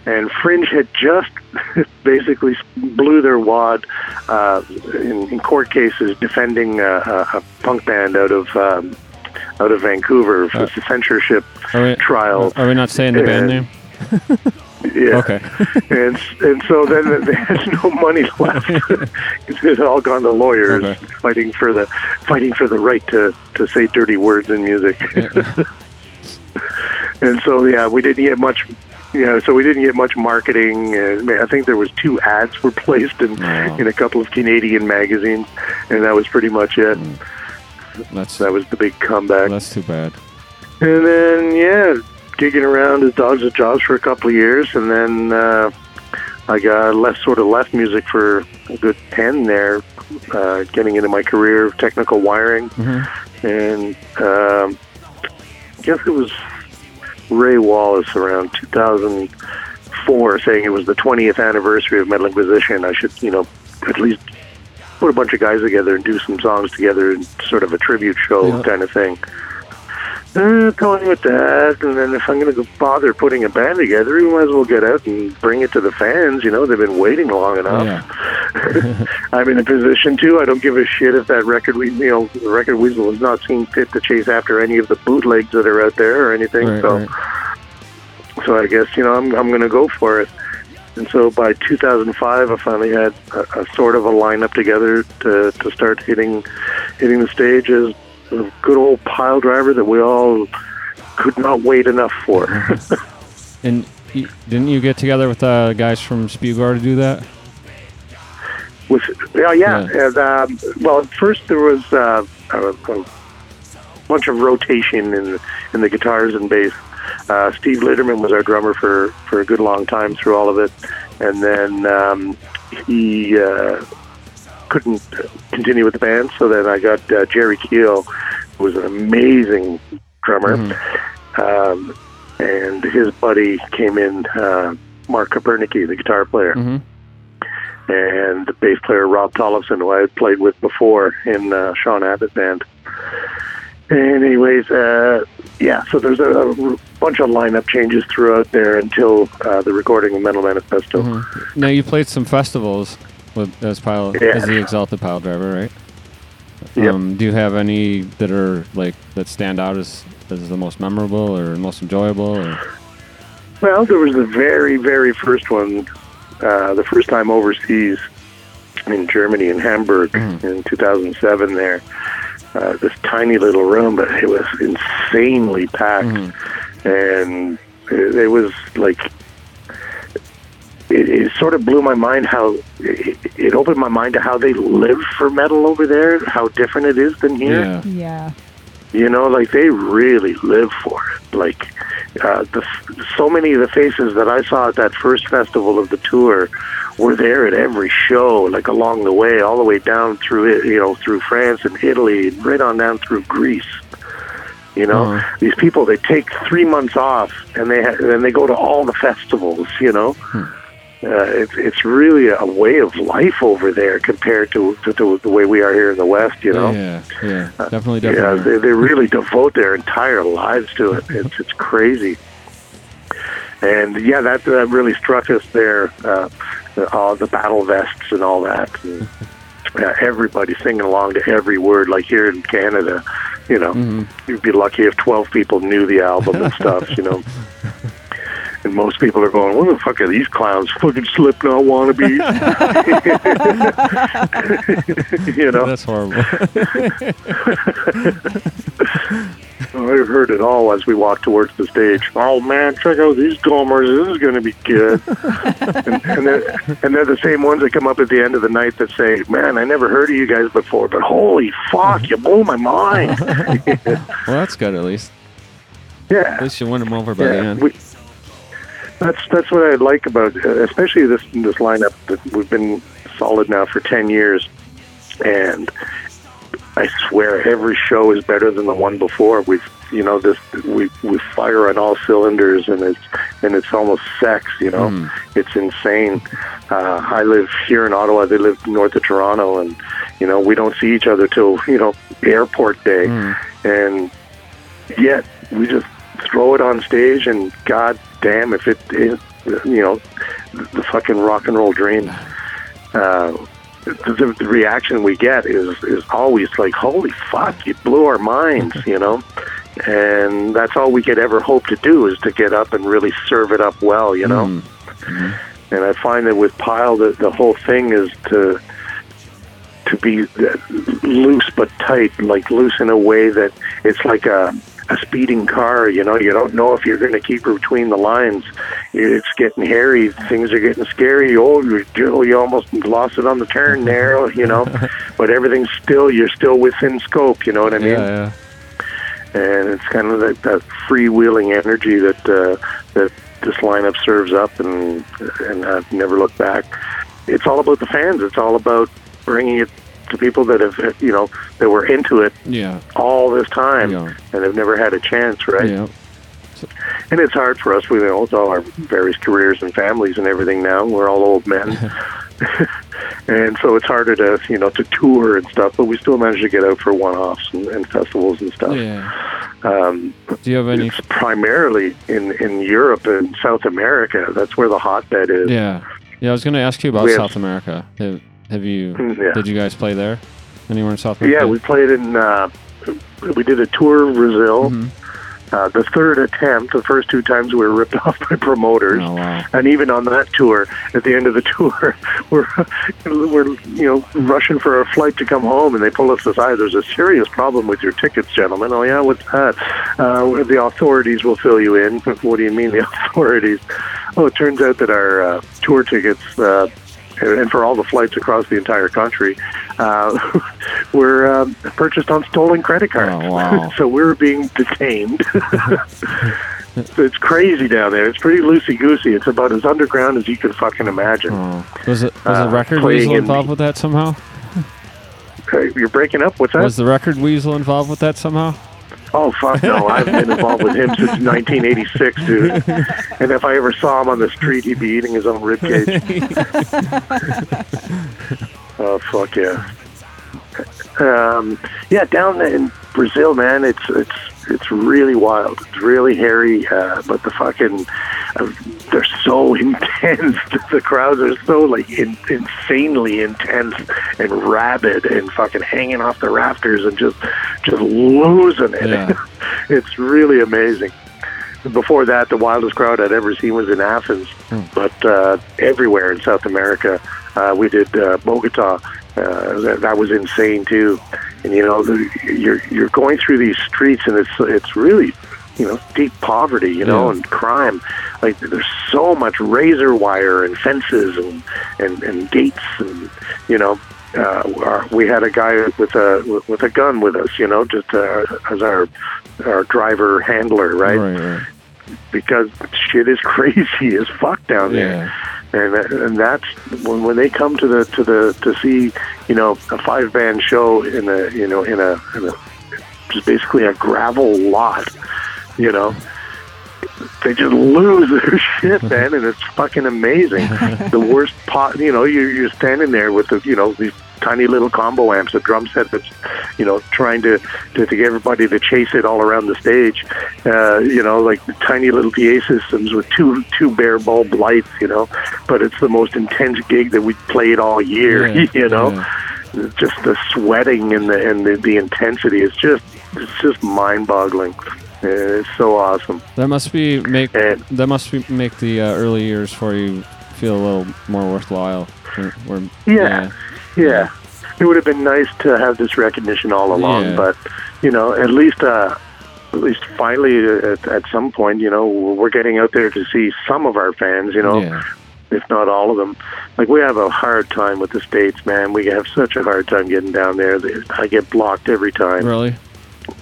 and Fringe had just basically blew their wad uh, in, in court cases defending uh, a, a punk band out of um, out of Vancouver for Uh, censorship Are we, trial. Are we not saying the band name? Yeah. Okay. and and so then they had no money left. it had all gone to lawyers Okay. fighting for the fighting for the right to to say dirty words in music. and so yeah, we didn't get much. Know, so we didn't get much marketing. Uh, I think there was two ads were placed in Wow. in a couple of Canadian magazines, and that was pretty much it. That's That was the big comeback. that's too bad. And then, yeah, gigging around as Dogs of Jobs for a couple of years, and then uh, I got left sort of left music for a good ten there, uh, getting into my career of technical wiring, and um, I guess it was Ray Wallace around 2004 saying it was the 20th anniversary of Metal Inquisition. I should, you know, at least put a bunch of guys together and do some songs together and sort of a tribute show Yeah. kind of thing. Uh, going with that, and then if I'm going to bother putting a band together, we might as well get out and bring it to the fans. You know, they've been waiting long enough. Yeah. I'm in a position to. I don't give a shit if that record, we, you know, the record weasel is not seen fit to chase after any of the bootlegs that are out there or anything. Right, so, right. so I guess you know I'm I'm going to go for it. And so by 2005, I finally had a, a sort of a lineup together to to start hitting hitting the stage as a good old pile driver that we all could not wait enough for. And didn't you get together with the guys from Spugor to do that? With yeah, yeah. Yeah. And, um, well, at first there was uh, a, a bunch of rotation in in the guitars and bass. Uh, Steve Litterman was our drummer for for a good long time through all of it, and then um, he uh, couldn't continue with the band, so then I got uh, Jerry Keel, who was an amazing drummer, um, and his buddy came in, uh, Mark Kopernicki, the guitar player Mhm. and the bass player Rob Tollefson, who I had played with before in uh, Sean Abbott band. And anyways, uh, yeah, so there's a, a bunch of lineup changes throughout there until uh, the recording of Metal Manifesto. Now you played some festivals with as pile Yeah. as the Exalted Pile Driver, right? Yep. Um, do you have any that are like that stand out as as the most memorable or most enjoyable? Or Well, there was the very, very first one, uh, the first time overseas in Germany, in Hamburg, in 2007 there. Uh, this tiny little room, but it was insanely packed. And it, it was like, it, it, it sort of blew my mind how it, it opened my mind to how they live for metal over there, how different it is than here. Yeah. Yeah. You know, like they really live for it. Like uh, the so many of the faces that I saw at that first festival of the tour were there at every show, like along the way, all the way down through it, you know, through France and Italy, and right on down through Greece. You know, Uh-huh. these people they take three months off and they ha- and they go to all the festivals. You know, uh, it's it's really a way of life over there compared to, to, to the way we are here in the West. You know. Yeah, yeah, definitely, Yeah, definitely. they, they really devote their entire lives to it. It's it's crazy. And yeah, that that really struck us there. Uh, the- all the battle vests and all that. And, yeah, everybody singing along to every word. Like here in Canada, you know, you'd be lucky if twelve people knew the album and stuff. You know. And most people are going, "What the fuck are these clowns? Fucking Slipknot wannabes?" you know. That's horrible. I heard it all as we walked towards the stage. Oh man, check out these drummers. This is going to be good. and, and, they're, and they're the same ones that come up at the end of the night that say, "Man, I never heard of you guys before, but holy fuck, you blew my mind." well, that's good at least. yeah, At least you win them over by the end. We, that's that's what I like about, especially this this lineup that we've been solid now for ten years, and I swear every show is better than the one before. We've you know this we we fire on all cylinders, and it's and it's almost sex. You know, it's insane. Uh, I live here in Ottawa. They live north of Toronto, and you know we don't see each other till you know airport day, and yet we just throw it on stage and god damn if it is you know the fucking rock and roll dream uh the, the reaction we get is is always like holy fuck you blew our minds you know? And that's all we could ever hope to do is to get up and really serve it up well you know? And i find that with pile the, the whole thing is to to be loose but tight, like loose in a way that it's like a, a speeding car. You know, you don't know if you're going to keep her between the lines. It's getting hairy. Things are getting scary. Oh, you, you almost lost it on the turn there. You know, but everything's still. You're still within scope. You know what I mean? Yeah, yeah. and it's kind of that, that freewheeling energy that uh, that this lineup serves up, and and uh, never look back. It's all about the fans. It's all about bringing it to people that have you know that were into it Yeah, all this time Yeah. and have never had a chance, right? yeah. And it's hard for us. We know it's all our various careers and families and everything now. We're all old men. and so it's harder to, you know, to tour and stuff, but we still manage to get out for one-offs and, and festivals and stuff. Yeah. Um, Do you have any? it's primarily in, in Europe and South America. That's where the hotbed is. Yeah, yeah. I was going to ask you about have- South America. Have, have you? Yeah. Did you guys play there? Anywhere in South America? Yeah, we played in. Uh, we did a tour of Brazil. Mm-hmm. Uh, the third attempt, the first two times we were ripped off by promoters, Oh wow. and even on that tour, at the end of the tour, we're we're you know rushing for our flight to come home, and they pull us aside. There's a serious problem with your tickets, gentlemen. Oh yeah, what's that? Uh, the authorities will fill you in. What do you mean the authorities? Oh, it turns out that our uh, tour tickets. Uh, and for all the flights across the entire country, uh, were um, purchased on stolen credit cards. Oh, wow. so we were being detained. So it's crazy down there. It's pretty loosey goosey. It's about as underground as you can fucking imagine. Oh. Was it was Uh, the record playing weasel involved with that somehow? You're breaking up. What's that? Was the record weasel involved with that somehow? Oh fuck no! I've been involved with him since 1986, dude. And if I ever saw him on the street, he'd be eating his own ribcage. oh fuck yeah! Um, yeah, down in Brazil, man, it's it's it's really wild. It's really hairy, uh, but the fucking uh, they're so intense. the crowds are so like in, insanely intense and rabid and fucking hanging off the rafters and just just losing it. Yeah. it's really amazing. Before that, the wildest crowd I'd ever seen was in Athens, but uh, everywhere in South America, uh, we did uh, Bogota. Uh, that, that was insane too. And you know, the, you're you're going through these streets, and it's it's really you know deep poverty, you know, Yeah. and crime like there's so much razor wire and fences and and, and gates and you know. Uh, we had a guy with a with a gun with us, you know, just uh, as our our driver handler, right? Right, right. because shit is crazy as fuck down there. And and that's when when they come to the to the to see you know a five band show in a you know in a in a just basically a gravel lot, you know. They just lose their shit, man, and it's fucking amazing. the worst pot, you know, you're you're standing there with the, you know, these tiny little combo amps, a drum set that's, you know, trying to to, to get everybody to chase it all around the stage. Uh, you know, like the tiny little PA systems with two two bare bulb lights, you know. But it's the most intense gig that we played all year, Yeah, you know. yeah. Just the sweating and the and the, the intensity. It's just it's just mind boggling. It's so awesome. That must be make And- that must be make the uh, early years for you feel a little more worthwhile. Or, or- Yeah. Yeah. Yeah, it would have been nice to have this recognition all along, Yeah. but you know, at least uh at least finally uh, at, at some point, you know, we're getting out there to see some of our fans, you know, Yeah. if not all of them. Like we have a hard time with the states, man. We have such a hard time getting down there. I get blocked every time. Really?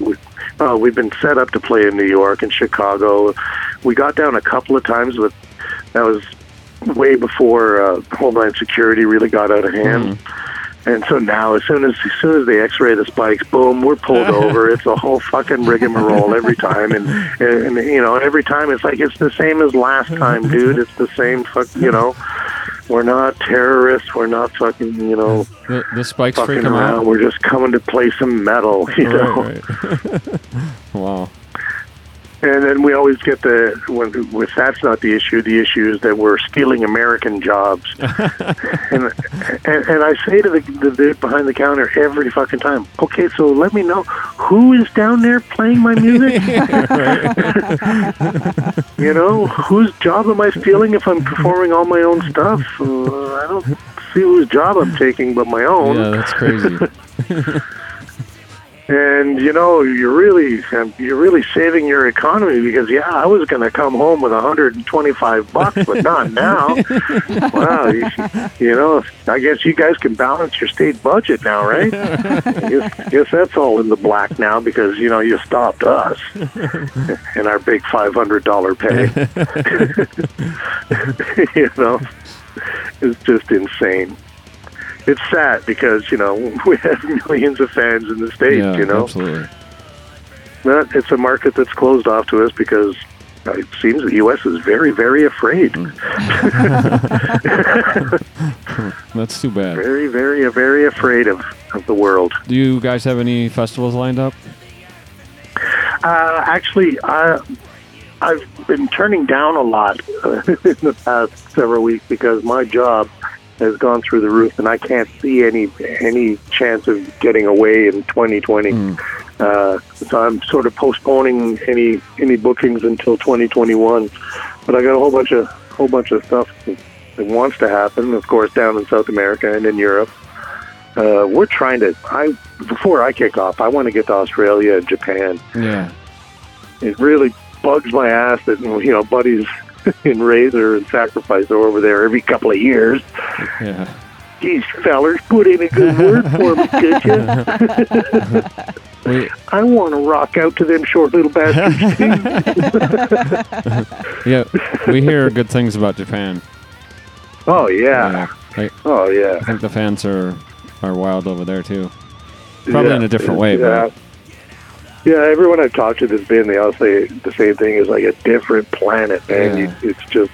we, uh, we've been set up to play in New York and Chicago. We got down a couple of times, but that was way before uh, Homeland Security really got out of hand. And so now, as soon as as soon as they X-ray the spikes, boom, we're pulled over. It's a whole fucking rigmarole every time, and, and and you know, every time it's like it's the same as last time, dude. It's the same fuck. You know, we're not terrorists. We're not fucking. You know, The, the spikes freak them around. out. We're just coming to play some metal. You know. Right, right. wow. And then we always get the when with that's not the issue. The issue is that we're stealing American jobs. and, and and I say to the, the dude behind the counter every fucking time, okay, so let me know who is down there playing my music. you know, whose job am I stealing if I'm performing all my own stuff? Uh, I don't see whose job I'm taking but my own. Yeah, that's crazy. And you know, you're really you're really saving your economy because yeah, I was going to come home with 125 bucks, but not now. wow, you, you know, I guess you guys can balance your state budget now, right? I guess, guess that's all in the black now because you know you stopped us and our big $500 pay. you know, it's just insane. It's sad because you know we have millions of fans in the states. yeah, you know, absolutely. but it's a market that's closed off to us because it seems the U.S. is very, very afraid. That's too bad. very, very, very afraid of, of the world. Do you guys have any festivals lined up? Uh, actually, I, I've been turning down a lot uh, in the past several weeks because my job has gone through the roof, and I can't see any any chance of getting away in 2020. Uh, so I'm sort of postponing any any bookings until 2021. But I got a whole bunch of whole bunch of stuff that, that wants to happen. Of course, down in South America and in Europe. Uh, we're trying to. I before I kick off, I want to get to Australia and Japan Yeah. it really bugs my ass that you know buddies in Razor and Sacrifice are over there every couple of years. Yeah. These fellers put in a good word for me, could you? I want to rock out to them short little bastards. yeah. We hear good things about Japan. oh yeah. Yeah. Oh yeah. I think the fans are are wild over there too. Probably Yeah. in a different way, Yeah. but Yeah, everyone I've talked to that's been, they all say the same thing. Is like a different planet, man. Yeah. You, it's just,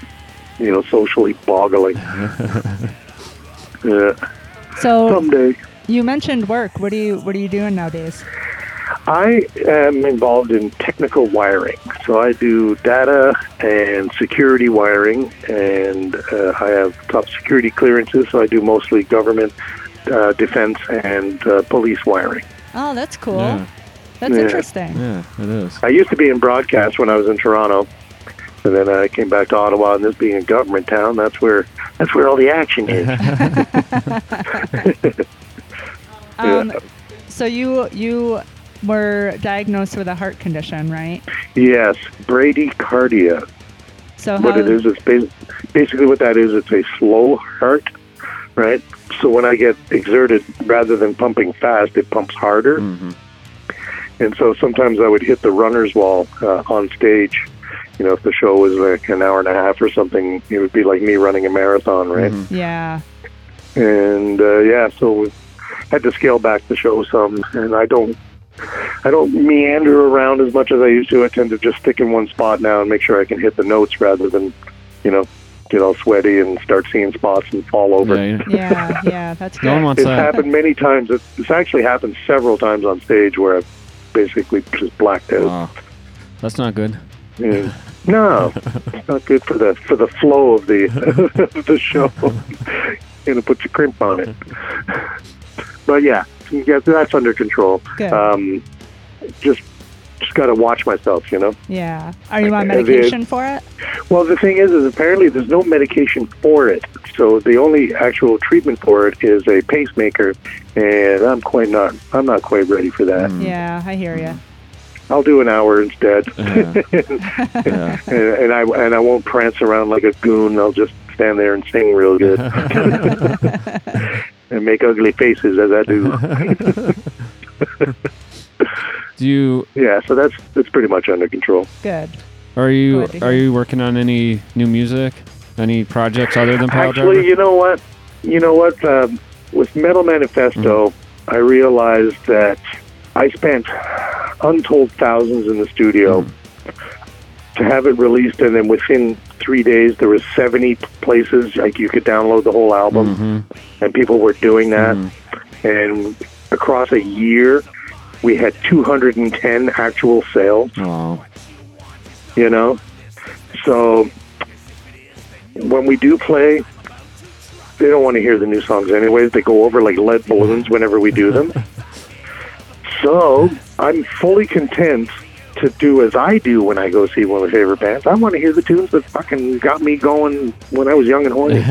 you know, socially boggling. yeah. So Someday. you mentioned work. What are you What are you doing nowadays? I am involved in technical wiring. So I do data and security wiring, and uh, I have top security clearances. So I do mostly government, uh, defense, and uh, police wiring. Oh, that's cool. yeah, That's Yeah. interesting. yeah, it is. I used to be in broadcast when I was in Toronto, and then I came back to Ottawa. And this being a government town, that's where that's where all the action is. Um, so you you were diagnosed with a heart condition, right? yes, bradycardia. So what how- it is, it's bas- basically what that is. It's a slow heart, right? So when I get exerted, rather than pumping fast, it pumps harder. And so sometimes I would hit the runner's wall uh, on stage. You know, if the show was like an hour and a half or something, it would be like me running a marathon, right? Yeah. and uh, yeah, so we had to scale back the show some, and I don't, I don't meander around as much as I used to. I tend to just stick in one spot now and make sure I can hit the notes rather than, you know, get all sweaty and start seeing spots and fall over. Yeah, you- Yeah. Yeah. That's good. no one wants It's that. happened many times. It's, it's actually happened several times on stage where I've basically just blacked out. Wow. That's not good. And no, it's not good for the for the flow of the of the show. Gonna put your crimp on it. But yeah, yeah, that's under control. Good. Um, just just got to watch myself, you know. Yeah. Are you on the- medication for it? Well, the thing is, is apparently there's no medication for it. So the only actual treatment for it is a pacemaker, and I'm quite not. I'm not quite ready for that. Mm. Yeah, I hear you. I'll do an hour instead. Yeah. yeah. and, and I and I won't prance around like a goon. I'll just stand there and sing real good and make ugly faces as I do. Do you yeah, so that's that's pretty much under control. Good. are you Glad are you working on any new music? Any projects other than Pile Actually, Driver? you know what? You know what? Um, with Metal Manifesto, I realized that I spent untold thousands in the studio to have it released, and then within three days, there was seventy places like you could download the whole album, Mm-hmm. and people were doing that. And across a year, we had 210 actual sales. Oh, You know, so when we do play, they don't want to hear the new songs anyways. They go over like lead balloons whenever we do them. so I'm fully content to do as I do when I go see one of my favorite bands. I want to hear the tunes that fucking got me going when I was young and horny.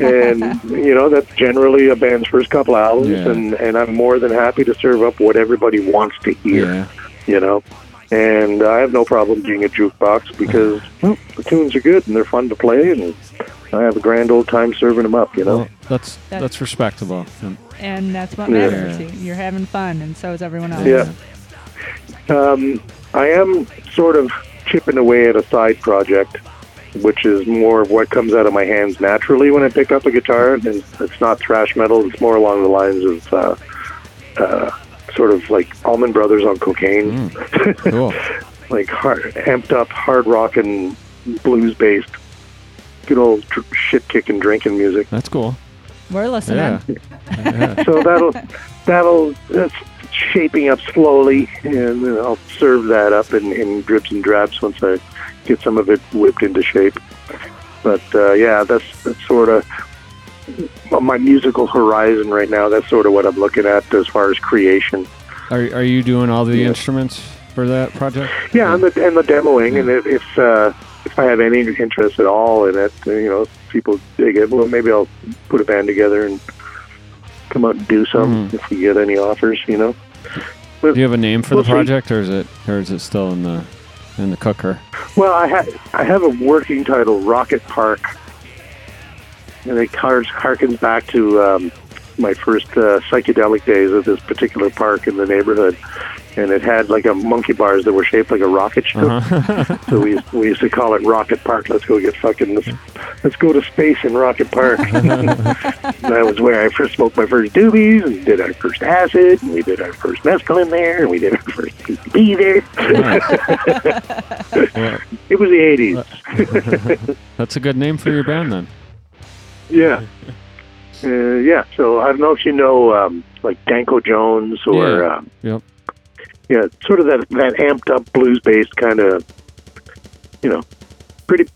and you know that's generally a band's first couple albums, Yeah. and and I'm more than happy to serve up what everybody wants to hear yeah. you know. And I have no problem being a jukebox because well, the tunes are good and they're fun to play, and I have a grand old time serving them up, you know. Well, that's That- that's respectable. And- And that's what matters. You- You're having fun, and so is everyone else. Yeah. Um, I am sort of chipping away at a side project, which is more of what comes out of my hands naturally when I pick up a guitar. And it's not thrash metal; it's more along the lines of uh, uh, sort of like Allman Brothers on cocaine. Cool. like hard, amped up hard rock and blues based, good old tr- shit kicking drinking music. That's cool. We're listening. Yeah. yeah. So that'll that'll that's shaping up slowly, and I'll serve that up in, in drips and drabs once I get some of it whipped into shape. But uh, yeah, that's that's sort of my musical horizon right now. That's sort of what I'm looking at as far as creation. Are are you doing all the Yeah. instruments for that project? Yeah, and the and the demoing, and if if, uh, if I have any interest at all in it, you know, people dig it, well, maybe I'll put a band together and come out and do some Mhm. if we get any offers. You know. Do you have a name for We'll the see. project, or is it or is it still in the in the cooker? Well, I have I have a working title, Rocket Park, and it har- harkens back to um, my first uh, psychedelic days at this particular park in the neighborhood, and it had like a monkey bars that were shaped like a rocket ship. Uh-huh. So we we used to call it Rocket Park. Let's go get fucking let's, let's go to space in Rocket Park. that was where I first smoked my first doobies and did our first acid and we did our first mescaline there and we did our first PCP there. It was the eighties. that's a good name for your band then. Yeah. Uh, yeah. So I don't know if you know um, like Danko Jones or Yeah. um, Yep. yeah, sort of that that amped up blues based kind of, you know, pretty.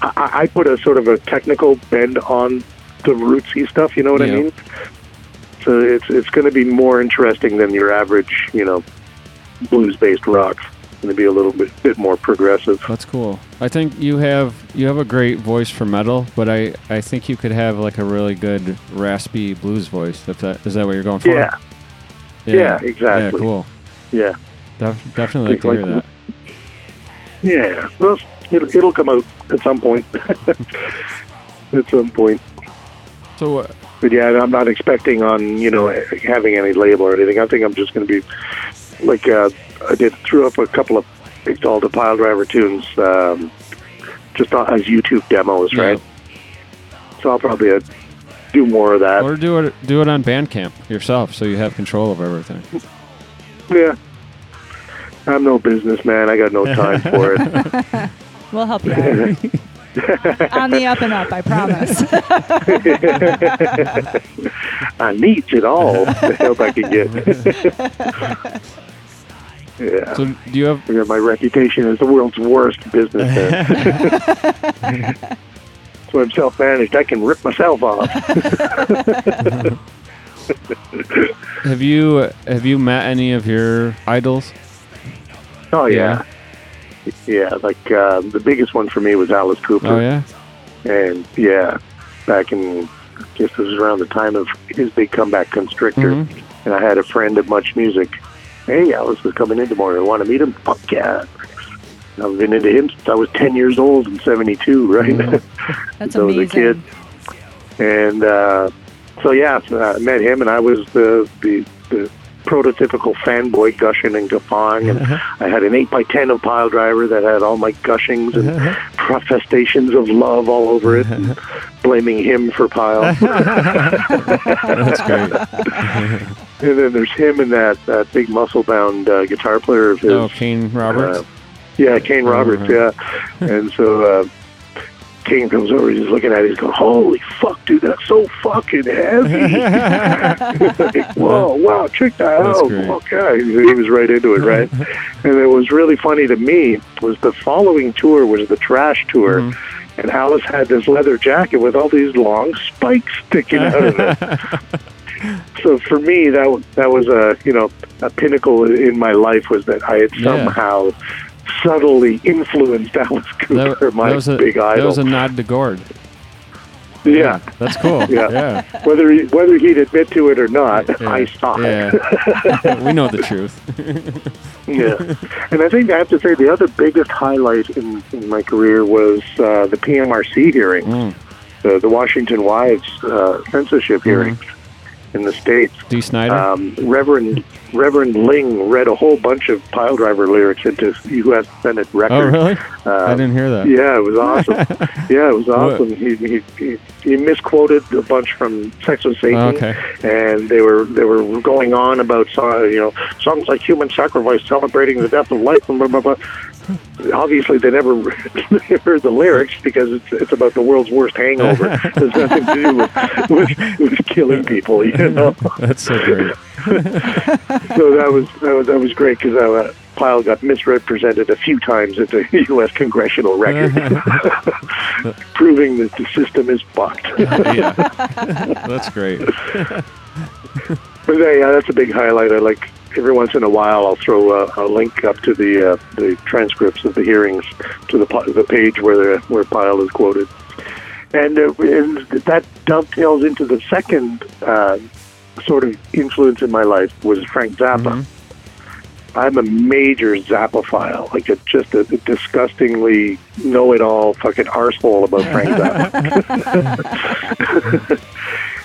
I, I I put a sort of a technical bend on the rootsy stuff. You know what I mean? So it's it's going to be more interesting than your average, you know, blues based rock. Going to be a little bit bit more progressive. That's cool. I think you have you have a great voice for metal, but I I think you could have like a really good raspy blues voice. If that is that what you're going for? Yeah. Yeah, exactly. Yeah, cool. Yeah. Def- definitely like to Like- hear that. Yeah. Well, it'll, it'll come out at some point. at some point. So, uh, But yeah, I'm not expecting on you know having any label or anything. I think I'm just going to be like uh, I did threw up a couple of installed pile driver tunes um, just on- as YouTube demos, Yeah. right? So I'll probably uh, do more of that. or do it do it on Bandcamp yourself, so you have control of everything. yeah. I'm no businessman. I got no time for it. We'll help you out. On the up and up, I promise. I need it all. The help I can get. Yeah. So, do you have got my reputation as the world's worst businessman. so I'm self-managed. I can rip myself off. have you have you met any of your idols? Oh yeah, yeah. like uh, the biggest one for me was Alice Cooper. Oh yeah. And yeah, back in I guess this was around the time of his big comeback, Constrictor. Mhm. And I had a friend at Much Music. Hey, Alice was coming in tomorrow. Want to meet him? Fuck yeah. I've been into him since I was 10 years old in 72, right? That's So I was a kid. And uh, so, yeah, so I met him, and I was the, the, the prototypical fanboy gushing and guffawing. And uh-huh. I had an 8 by 10 of Pile Driver that had all my gushings and uh-huh. protestations of love all over it, and blaming him for Pile. That's great. And then there's him and that, that big muscle bound uh, guitar player of his. Oh, Kane Roberts. Uh, yeah, Kane Roberts, Uh-huh. yeah. And so uh, Kane comes over, he's looking at it, he's going, Holy fuck, dude, that's so fucking heavy. like, Whoa, wow, check that That's out. great. Okay. He was right into it, right? and it was really funny to me was the following tour was the Trash Tour. Mm-hmm. And Alice had this leather jacket with all these long spikes sticking out of it. So for me, that that was a you know a pinnacle in my life was that I had Yeah. somehow subtly influenced Alice Cooper, that, my that was a, big idol. That was a nod to Gord. yeah, That's cool. Yeah. yeah. whether he, whether he'd admit to it or not, Yeah. I saw it. Yeah. we know the truth. yeah, and I think I have to say the other biggest highlight in, in my career was uh, the PMRC hearings, Mm. the, the Washington Wives uh, censorship hearings in the states. Dee Snider. Um, Reverend Reverend Ling read a whole bunch of pile driver lyrics into U.S. Senate record. oh, records. really? Uh, I didn't hear that. Yeah, it was awesome. yeah, it was awesome. He, he he he misquoted a bunch from Sex with Satan, Oh, okay. and they were they were going on about you know songs like Human Sacrifice, celebrating the death of life, and blah blah blah. Obviously, they never heard the lyrics because it's it's about the world's worst hangover. It has nothing to do with, with, with killing people, you know. That's so great. so that was that was that was great because uh, Pile got misrepresented a few times at the U.S. congressional record, proving that the system is fucked. yeah. That's great. but uh, yeah, that's a big highlight. I like every once in a while I'll throw a, a link up to the uh, the transcripts of the hearings to the the page where the, where Pile is quoted, and, uh, and that dovetails into the second uh, sort of influence in my life was Frank Zappa. I'm a major Zappophile, like a, just a, a disgustingly know-it-all fucking arsehole about Frank Zappa.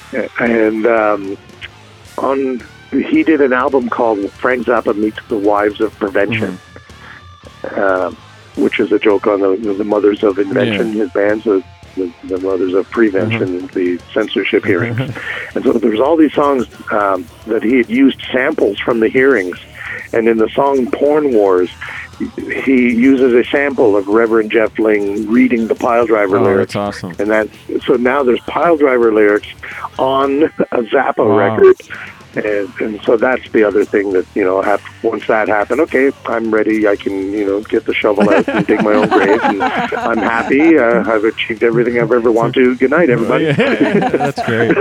and um, on he did an album called Frank Zappa Meets the Wives of Prevention, uh, which is a joke on the, the mothers of invention, his bands, the, the, the mothers of prevention, the censorship hearings. and so there's all these songs um, that he had used samples from the hearings. And in the song Porn Wars, he uses a sample of Reverend Jeff Ling reading the Pile Driver Oh, lyrics. that's awesome. And that so now there's Pile Driver lyrics on a Zappa Wow. record. And, and so that's the other thing that you know. Have, once that happened, okay, I'm ready. I can you know get the shovel out and dig my own grave, and I'm happy. Uh, I've achieved everything I've ever wanted to. Good night, everybody. Yeah, that's great.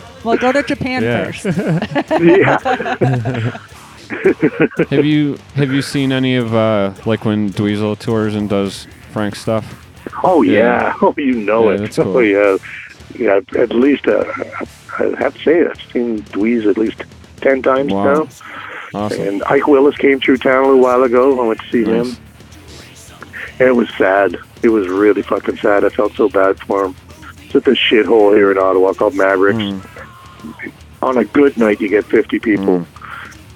Well, go to Japan Yeah. first. yeah. have you have you seen any of uh, like when Dweezil tours and does Frank stuff? Oh yeah. Yeah. Oh, you know Yeah, it. that's cool. Oh yeah. Yeah. At least uh, I have to say I've seen Dweez at least ten times Wow. now. Awesome. And Ike Willis came through town a little while ago. I went to see Nice. him. And it was sad. It was really fucking sad. I felt so bad for him. It's at this shithole here in Ottawa called Mavericks. On a good night, you get 50 people.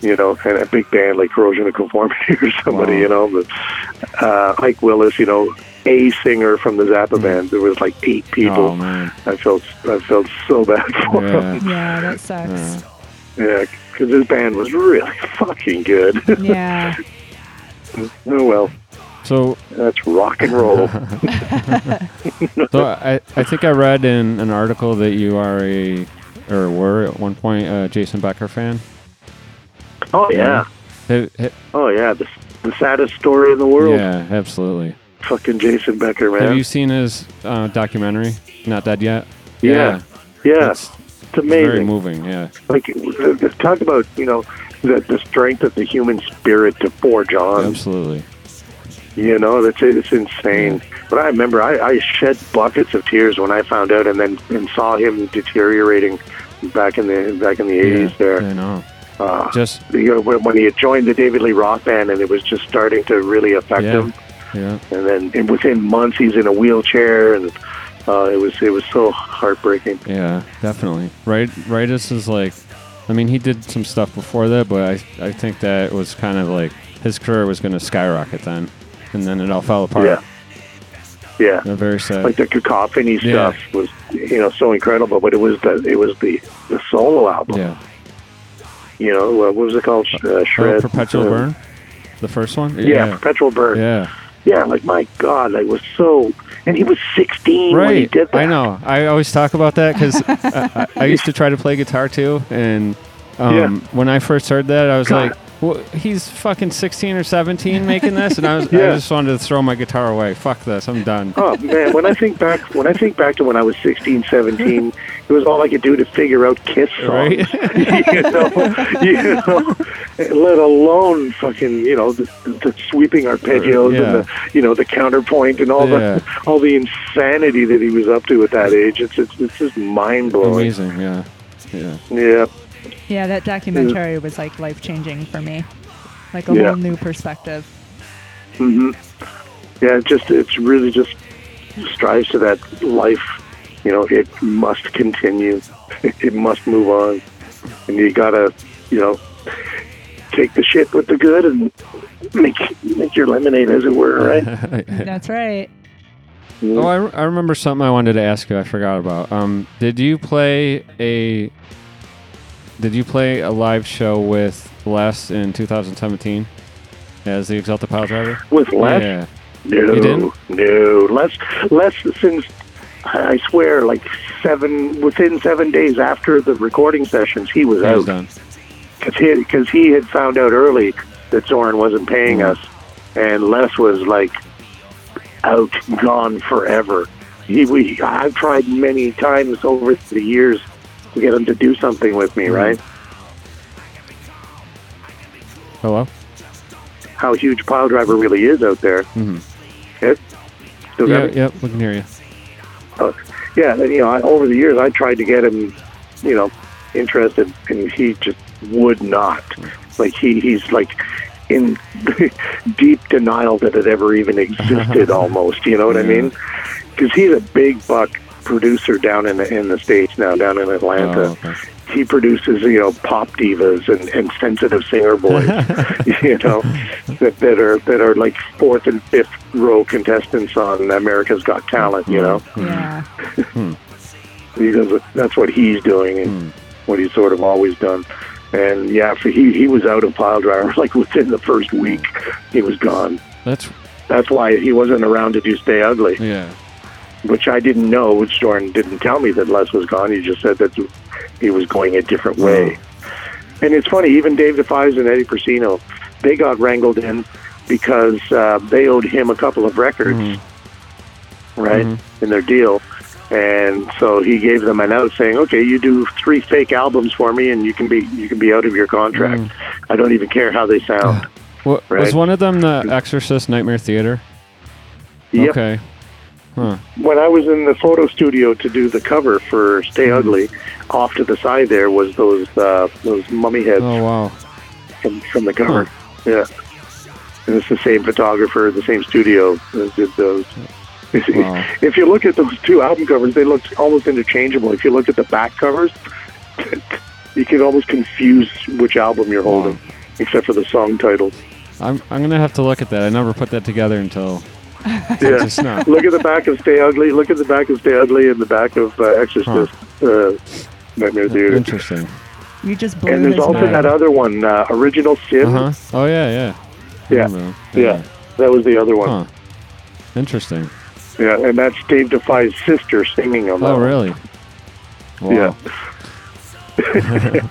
You know, and a big band like Corrosion of Conformity or somebody, Wow. you know. But, uh, Ike Willis, you know, a singer from the Zappa mm. band. There was like eight people. Oh man. I felt I felt so bad for Yeah. him. Yeah, that sucks. Yeah. Yeah, because his band was really fucking good. Yeah. oh well, So that's rock and roll. So I, I think I read in an article that you are a or were at one point a Jason Becker fan. oh yeah, Have- have- oh yeah. The, the saddest story in the world. yeah, absolutely. Fucking Jason Becker, man. Have you seen his uh, documentary? Not dead yet. Yeah. yeah, It's it's amazing. very moving. Yeah, like talk about you know the the strength of the human spirit to forge on. absolutely. You know, that's it's insane. But I remember I, I shed buckets of tears when I found out, and then and saw him deteriorating back in the back in the eighties. Yeah, There, I know. uh, Just you know, when, when he had joined the David Lee Roth band, and it was just starting to really affect Yeah. him. Yeah. And then within months, he's in a wheelchair, and uh, it was it was so heartbreaking. Yeah, definitely. Right, Rightus is like, I mean, he did some stuff before that, but I, I think that it was kind of like his career was going to skyrocket then, and then it all fell apart. Yeah. Yeah. They're very sad. like the cacophony Yeah. stuff was you know so incredible but it was the it was the the solo album yeah. you know what was it called uh, Oh, Perpetual Uh, Burn, the first one. yeah, perpetual burn yeah. Yeah. like my god like was so and he was 16 when he did that I know. I always talk about that because I, I, I used to try to play guitar too, and um, Yeah. when I first heard that, I was God. like, well, "He's fucking 16 or 17 making this," and I was, I just wanted to throw my guitar away. Fuck this. I'm done. Oh man, when I think back, when I think back to when I was 16, 17, it was all I could do to figure out Kiss songs. Right? you know, you know, let alone fucking, you know, the, the sweeping arpeggios Yeah. and the, you know, the counterpoint and all Yeah. the, all the insanity that he was up to at that age. It's it's, it's just mind blowing. Amazing. Yeah. Yeah. Yeah, Yeah, that documentary was like life changing for me. Like a Yeah. whole new perspective. hmm yeah. It just it's really just strives to that life. You know, it must continue. It must move on, and you gotta, you know, take the shit with the good and make make your lemonade, as it were, right? That's right. Oh, I, I remember something I wanted to ask you. I forgot about. Um, did you play a? Did you play a live show with Les in 2017 as the Exalted Pile Driver? With Les, Yeah. no, You didn't? no, Les, Les, since I swear, like seven within seven days after the recording sessions, he was out. because he because he had found out early that Zoran wasn't paying Mm. us, and Les was like out, gone forever. He, we, I've tried many times over the years to get him to do something with me, Mm. right? Hello. How huge Pile Driver really is out there. Mhm. It, got Yeah. Yep. We can hear you. Uh, yeah, you know, I, over the years, I tried to get him, you know, interested, and he just would not. Like he, he's like in deep denial that it ever even existed. almost, you know what I Yeah. mean? Because he's a big buck producer down in the in the states now, down in Atlanta. Oh, okay. He produces, you know, pop divas and, and sensitive singer boys, you know, that, that are that are like fourth and fifth row contestants on America's Got Talent, you know mm-hmm. Yeah. Hmm. because that's what he's doing and hmm. what he's sort of always done. And yeah, for he he was out of pile driver like within the first week. He was gone. That's That's why he wasn't around to do Stay Ugly, yeah. which I didn't know. Which Jordan didn't tell me that Les was gone. He just said that he was going a different way. Hmm. And it's funny, even Dave DeFeis and Eddie Pursino, they got wrangled in because uh, they owed him a couple of records, hmm. right, hmm. in their deal. And so he gave them an out, saying, "Okay, you do three fake albums for me, and you can be you can be out of your contract. I don't even care how they sound." What, Was Right. one of them the Exorcist Nightmare Theater? Yep. Okay. Huh. when I was in the photo studio to do the cover for Stay Mm-hmm. Ugly, off to the side there was those uh, those mummy heads Oh wow. from, from the cover. Yeah, and it's the same photographer, the same studio that did those. Wow. If you look at those two album covers, they look almost interchangeable. If you look at the back covers, you can almost confuse which album you're holding, except for the song titles. I'm I'm gonna have to look at that. I never put that together until Yeah. just now. look at the back of Stay Ugly. Look at the back of Stay Ugly and the back of uh, Exorcist. Uh, Nightmare Theater. Interesting. You just blew And there's also mind. that other one, uh, Original Sin. Uh huh. Oh yeah, yeah. I Yeah. that. Yeah, that was the other one. Huh. Interesting. Yeah, and that's Dave DeFeis's sister singing on that. Oh one. really? Wow. Yeah.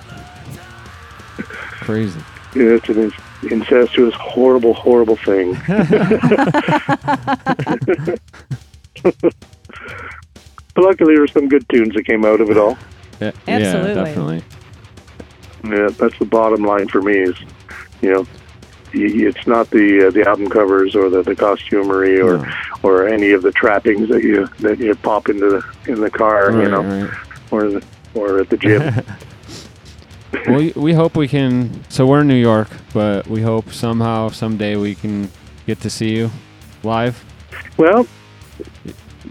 Crazy. Yeah, it's an in- incestuous, horrible, horrible thing. but luckily, there were some good tunes that came out of it all. Yeah, Absolutely. Yeah, definitely. Yeah, that's the bottom line for me. Is you know, it's not the uh, the album covers or the, the costumery or No. or any of the trappings that you that you pop into the in the car, you know, right. or the, or at the gym. we we hope we can. So we're in New York, but we hope somehow someday we can get to see you live. Well,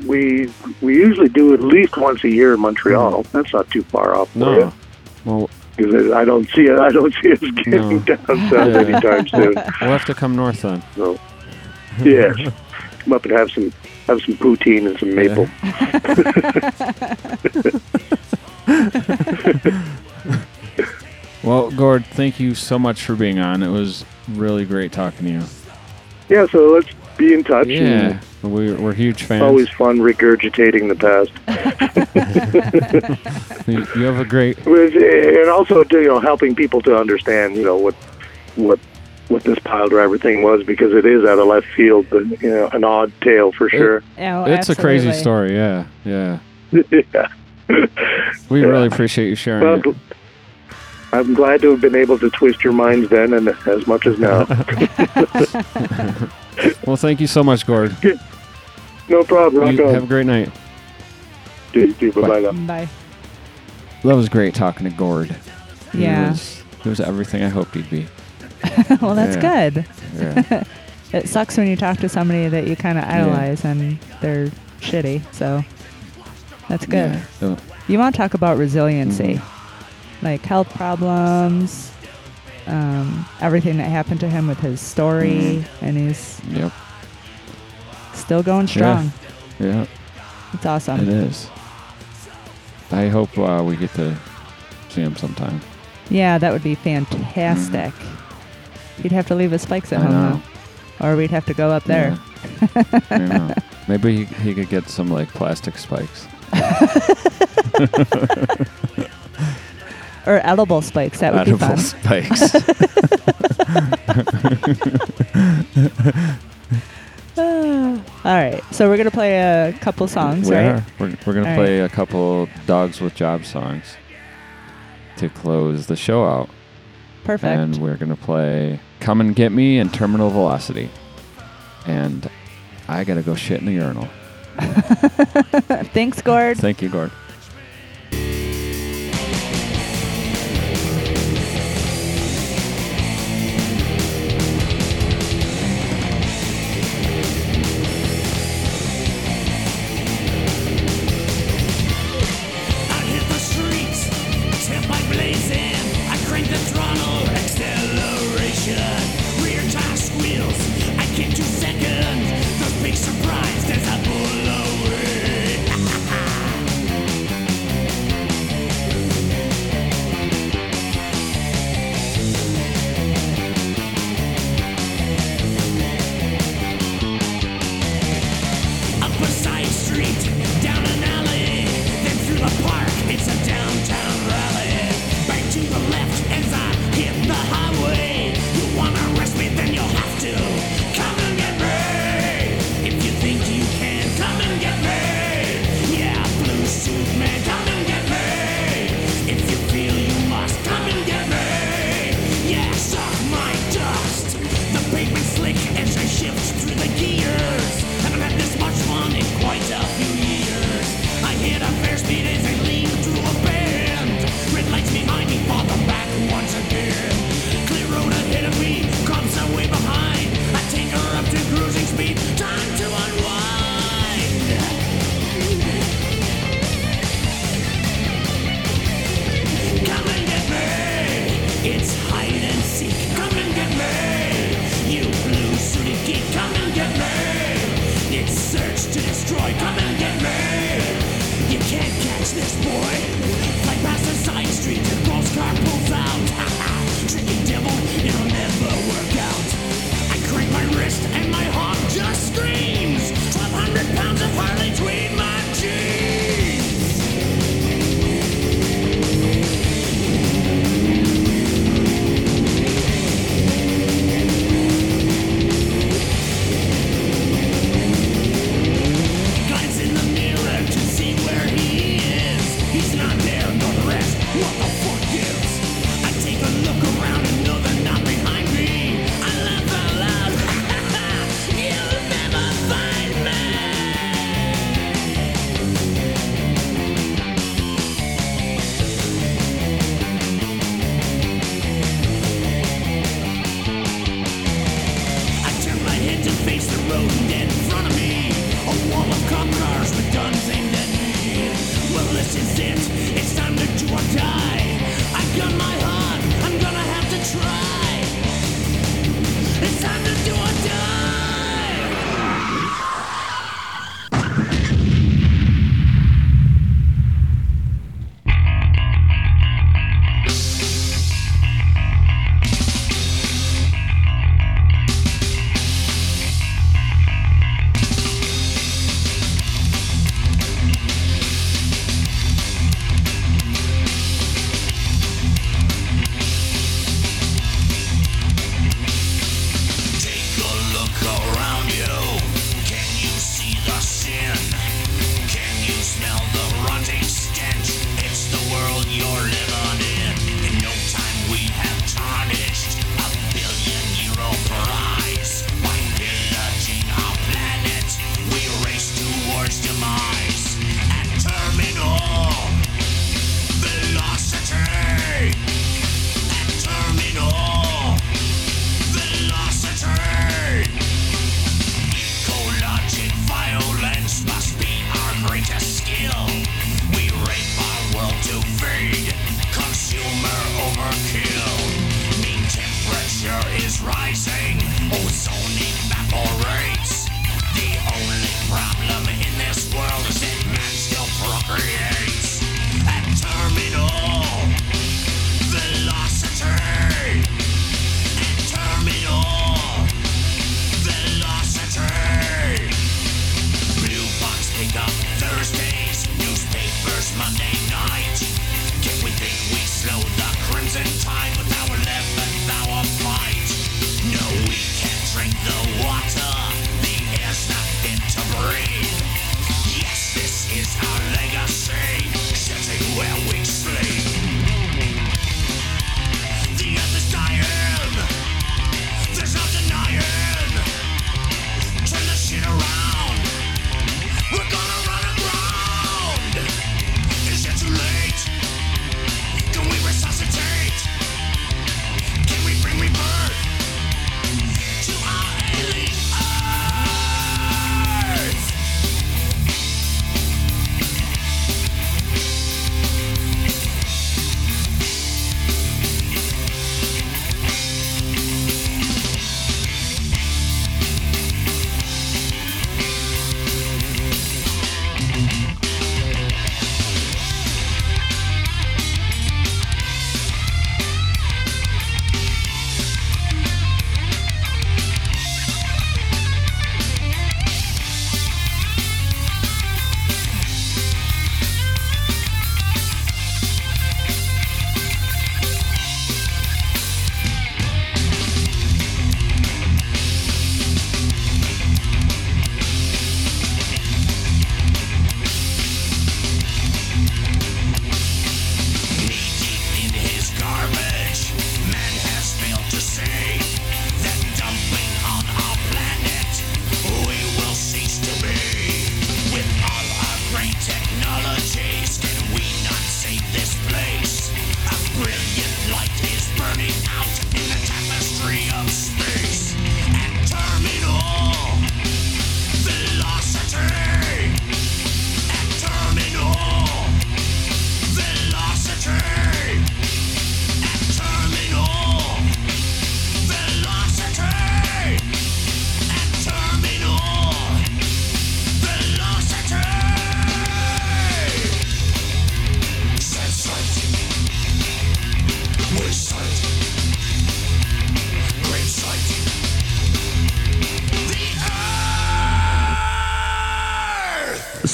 we we usually do at least once a year in Montreal. Hmm. That's not too far off. No. you. Well, 'Cause I don't see it. I don't see us getting No. down south Yeah. anytime soon. we'll have to come north then. So, yes, come up and have some have some poutine and some maple. Well, Gord, thank you so much for being on. It was really great talking to you. Yeah, so let's be in touch. Yeah, we're, we're huge fans. always fun regurgitating the past, You you have a great. With- and also you know helping people to understand you know what what what this pile driver thing was because it is out of left field, but you know an odd tale for sure. Oh, it's a crazy story. Yeah, yeah. yeah. We Yeah. really appreciate you sharing Well, it. gl- I'm glad to have been able to twist your minds then and as much as now. Well, thank you so much, Gord. no problem. You have a great night. Do, do, bye-bye now. Bye. That was great talking to Gord. He Yeah. was, he was everything I hoped he'd be. well, that's Yeah. good. Yeah. It sucks when you talk to somebody that you kind of idolize and they're shitty. So that's good. Yeah. So, You want to talk about resiliency, Mm-hmm. Like health problems, um, everything that happened to him with his story, Mm-hmm. and he's yep. still going strong. Yeah. It's awesome. It is. I hope uh, we get to see him sometime. Yeah, that would be fantastic. He'd have to leave his spikes at Mm-hmm. I home, though. Or we'd have to go up there. Yeah. Maybe he, he could get some like plastic spikes. Or edible spikes. That would Edible be fun. spikes. All right. So we're going to play a couple songs, we right? are. We're, we're gonna All play a couple dogs with job songs to close the show out, Perfect. and we're gonna play "Come and Get Me" and "Terminal Velocity." And I gotta go shit in the urinal. Thanks, Gord. Thank you, Gord.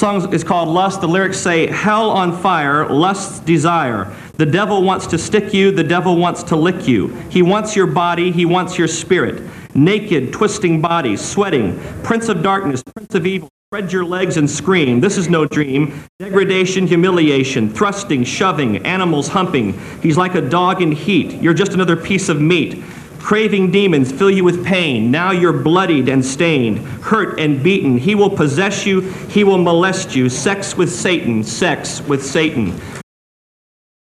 song is called Lust. The lyrics say, Hell on fire, lust's desire. The devil wants to stick you, the devil wants to lick you. He wants your body, he wants your spirit. Naked, twisting bodies, sweating. Prince of darkness, prince of evil, spread your legs and scream. This is no dream. Degradation, humiliation, thrusting, shoving, animals humping. He's like a dog in heat. You're just another piece of meat. Craving demons fill you with pain. Now you're bloodied and stained, hurt and beaten. He will possess you, he will molest you. Sex with Satan, sex with Satan.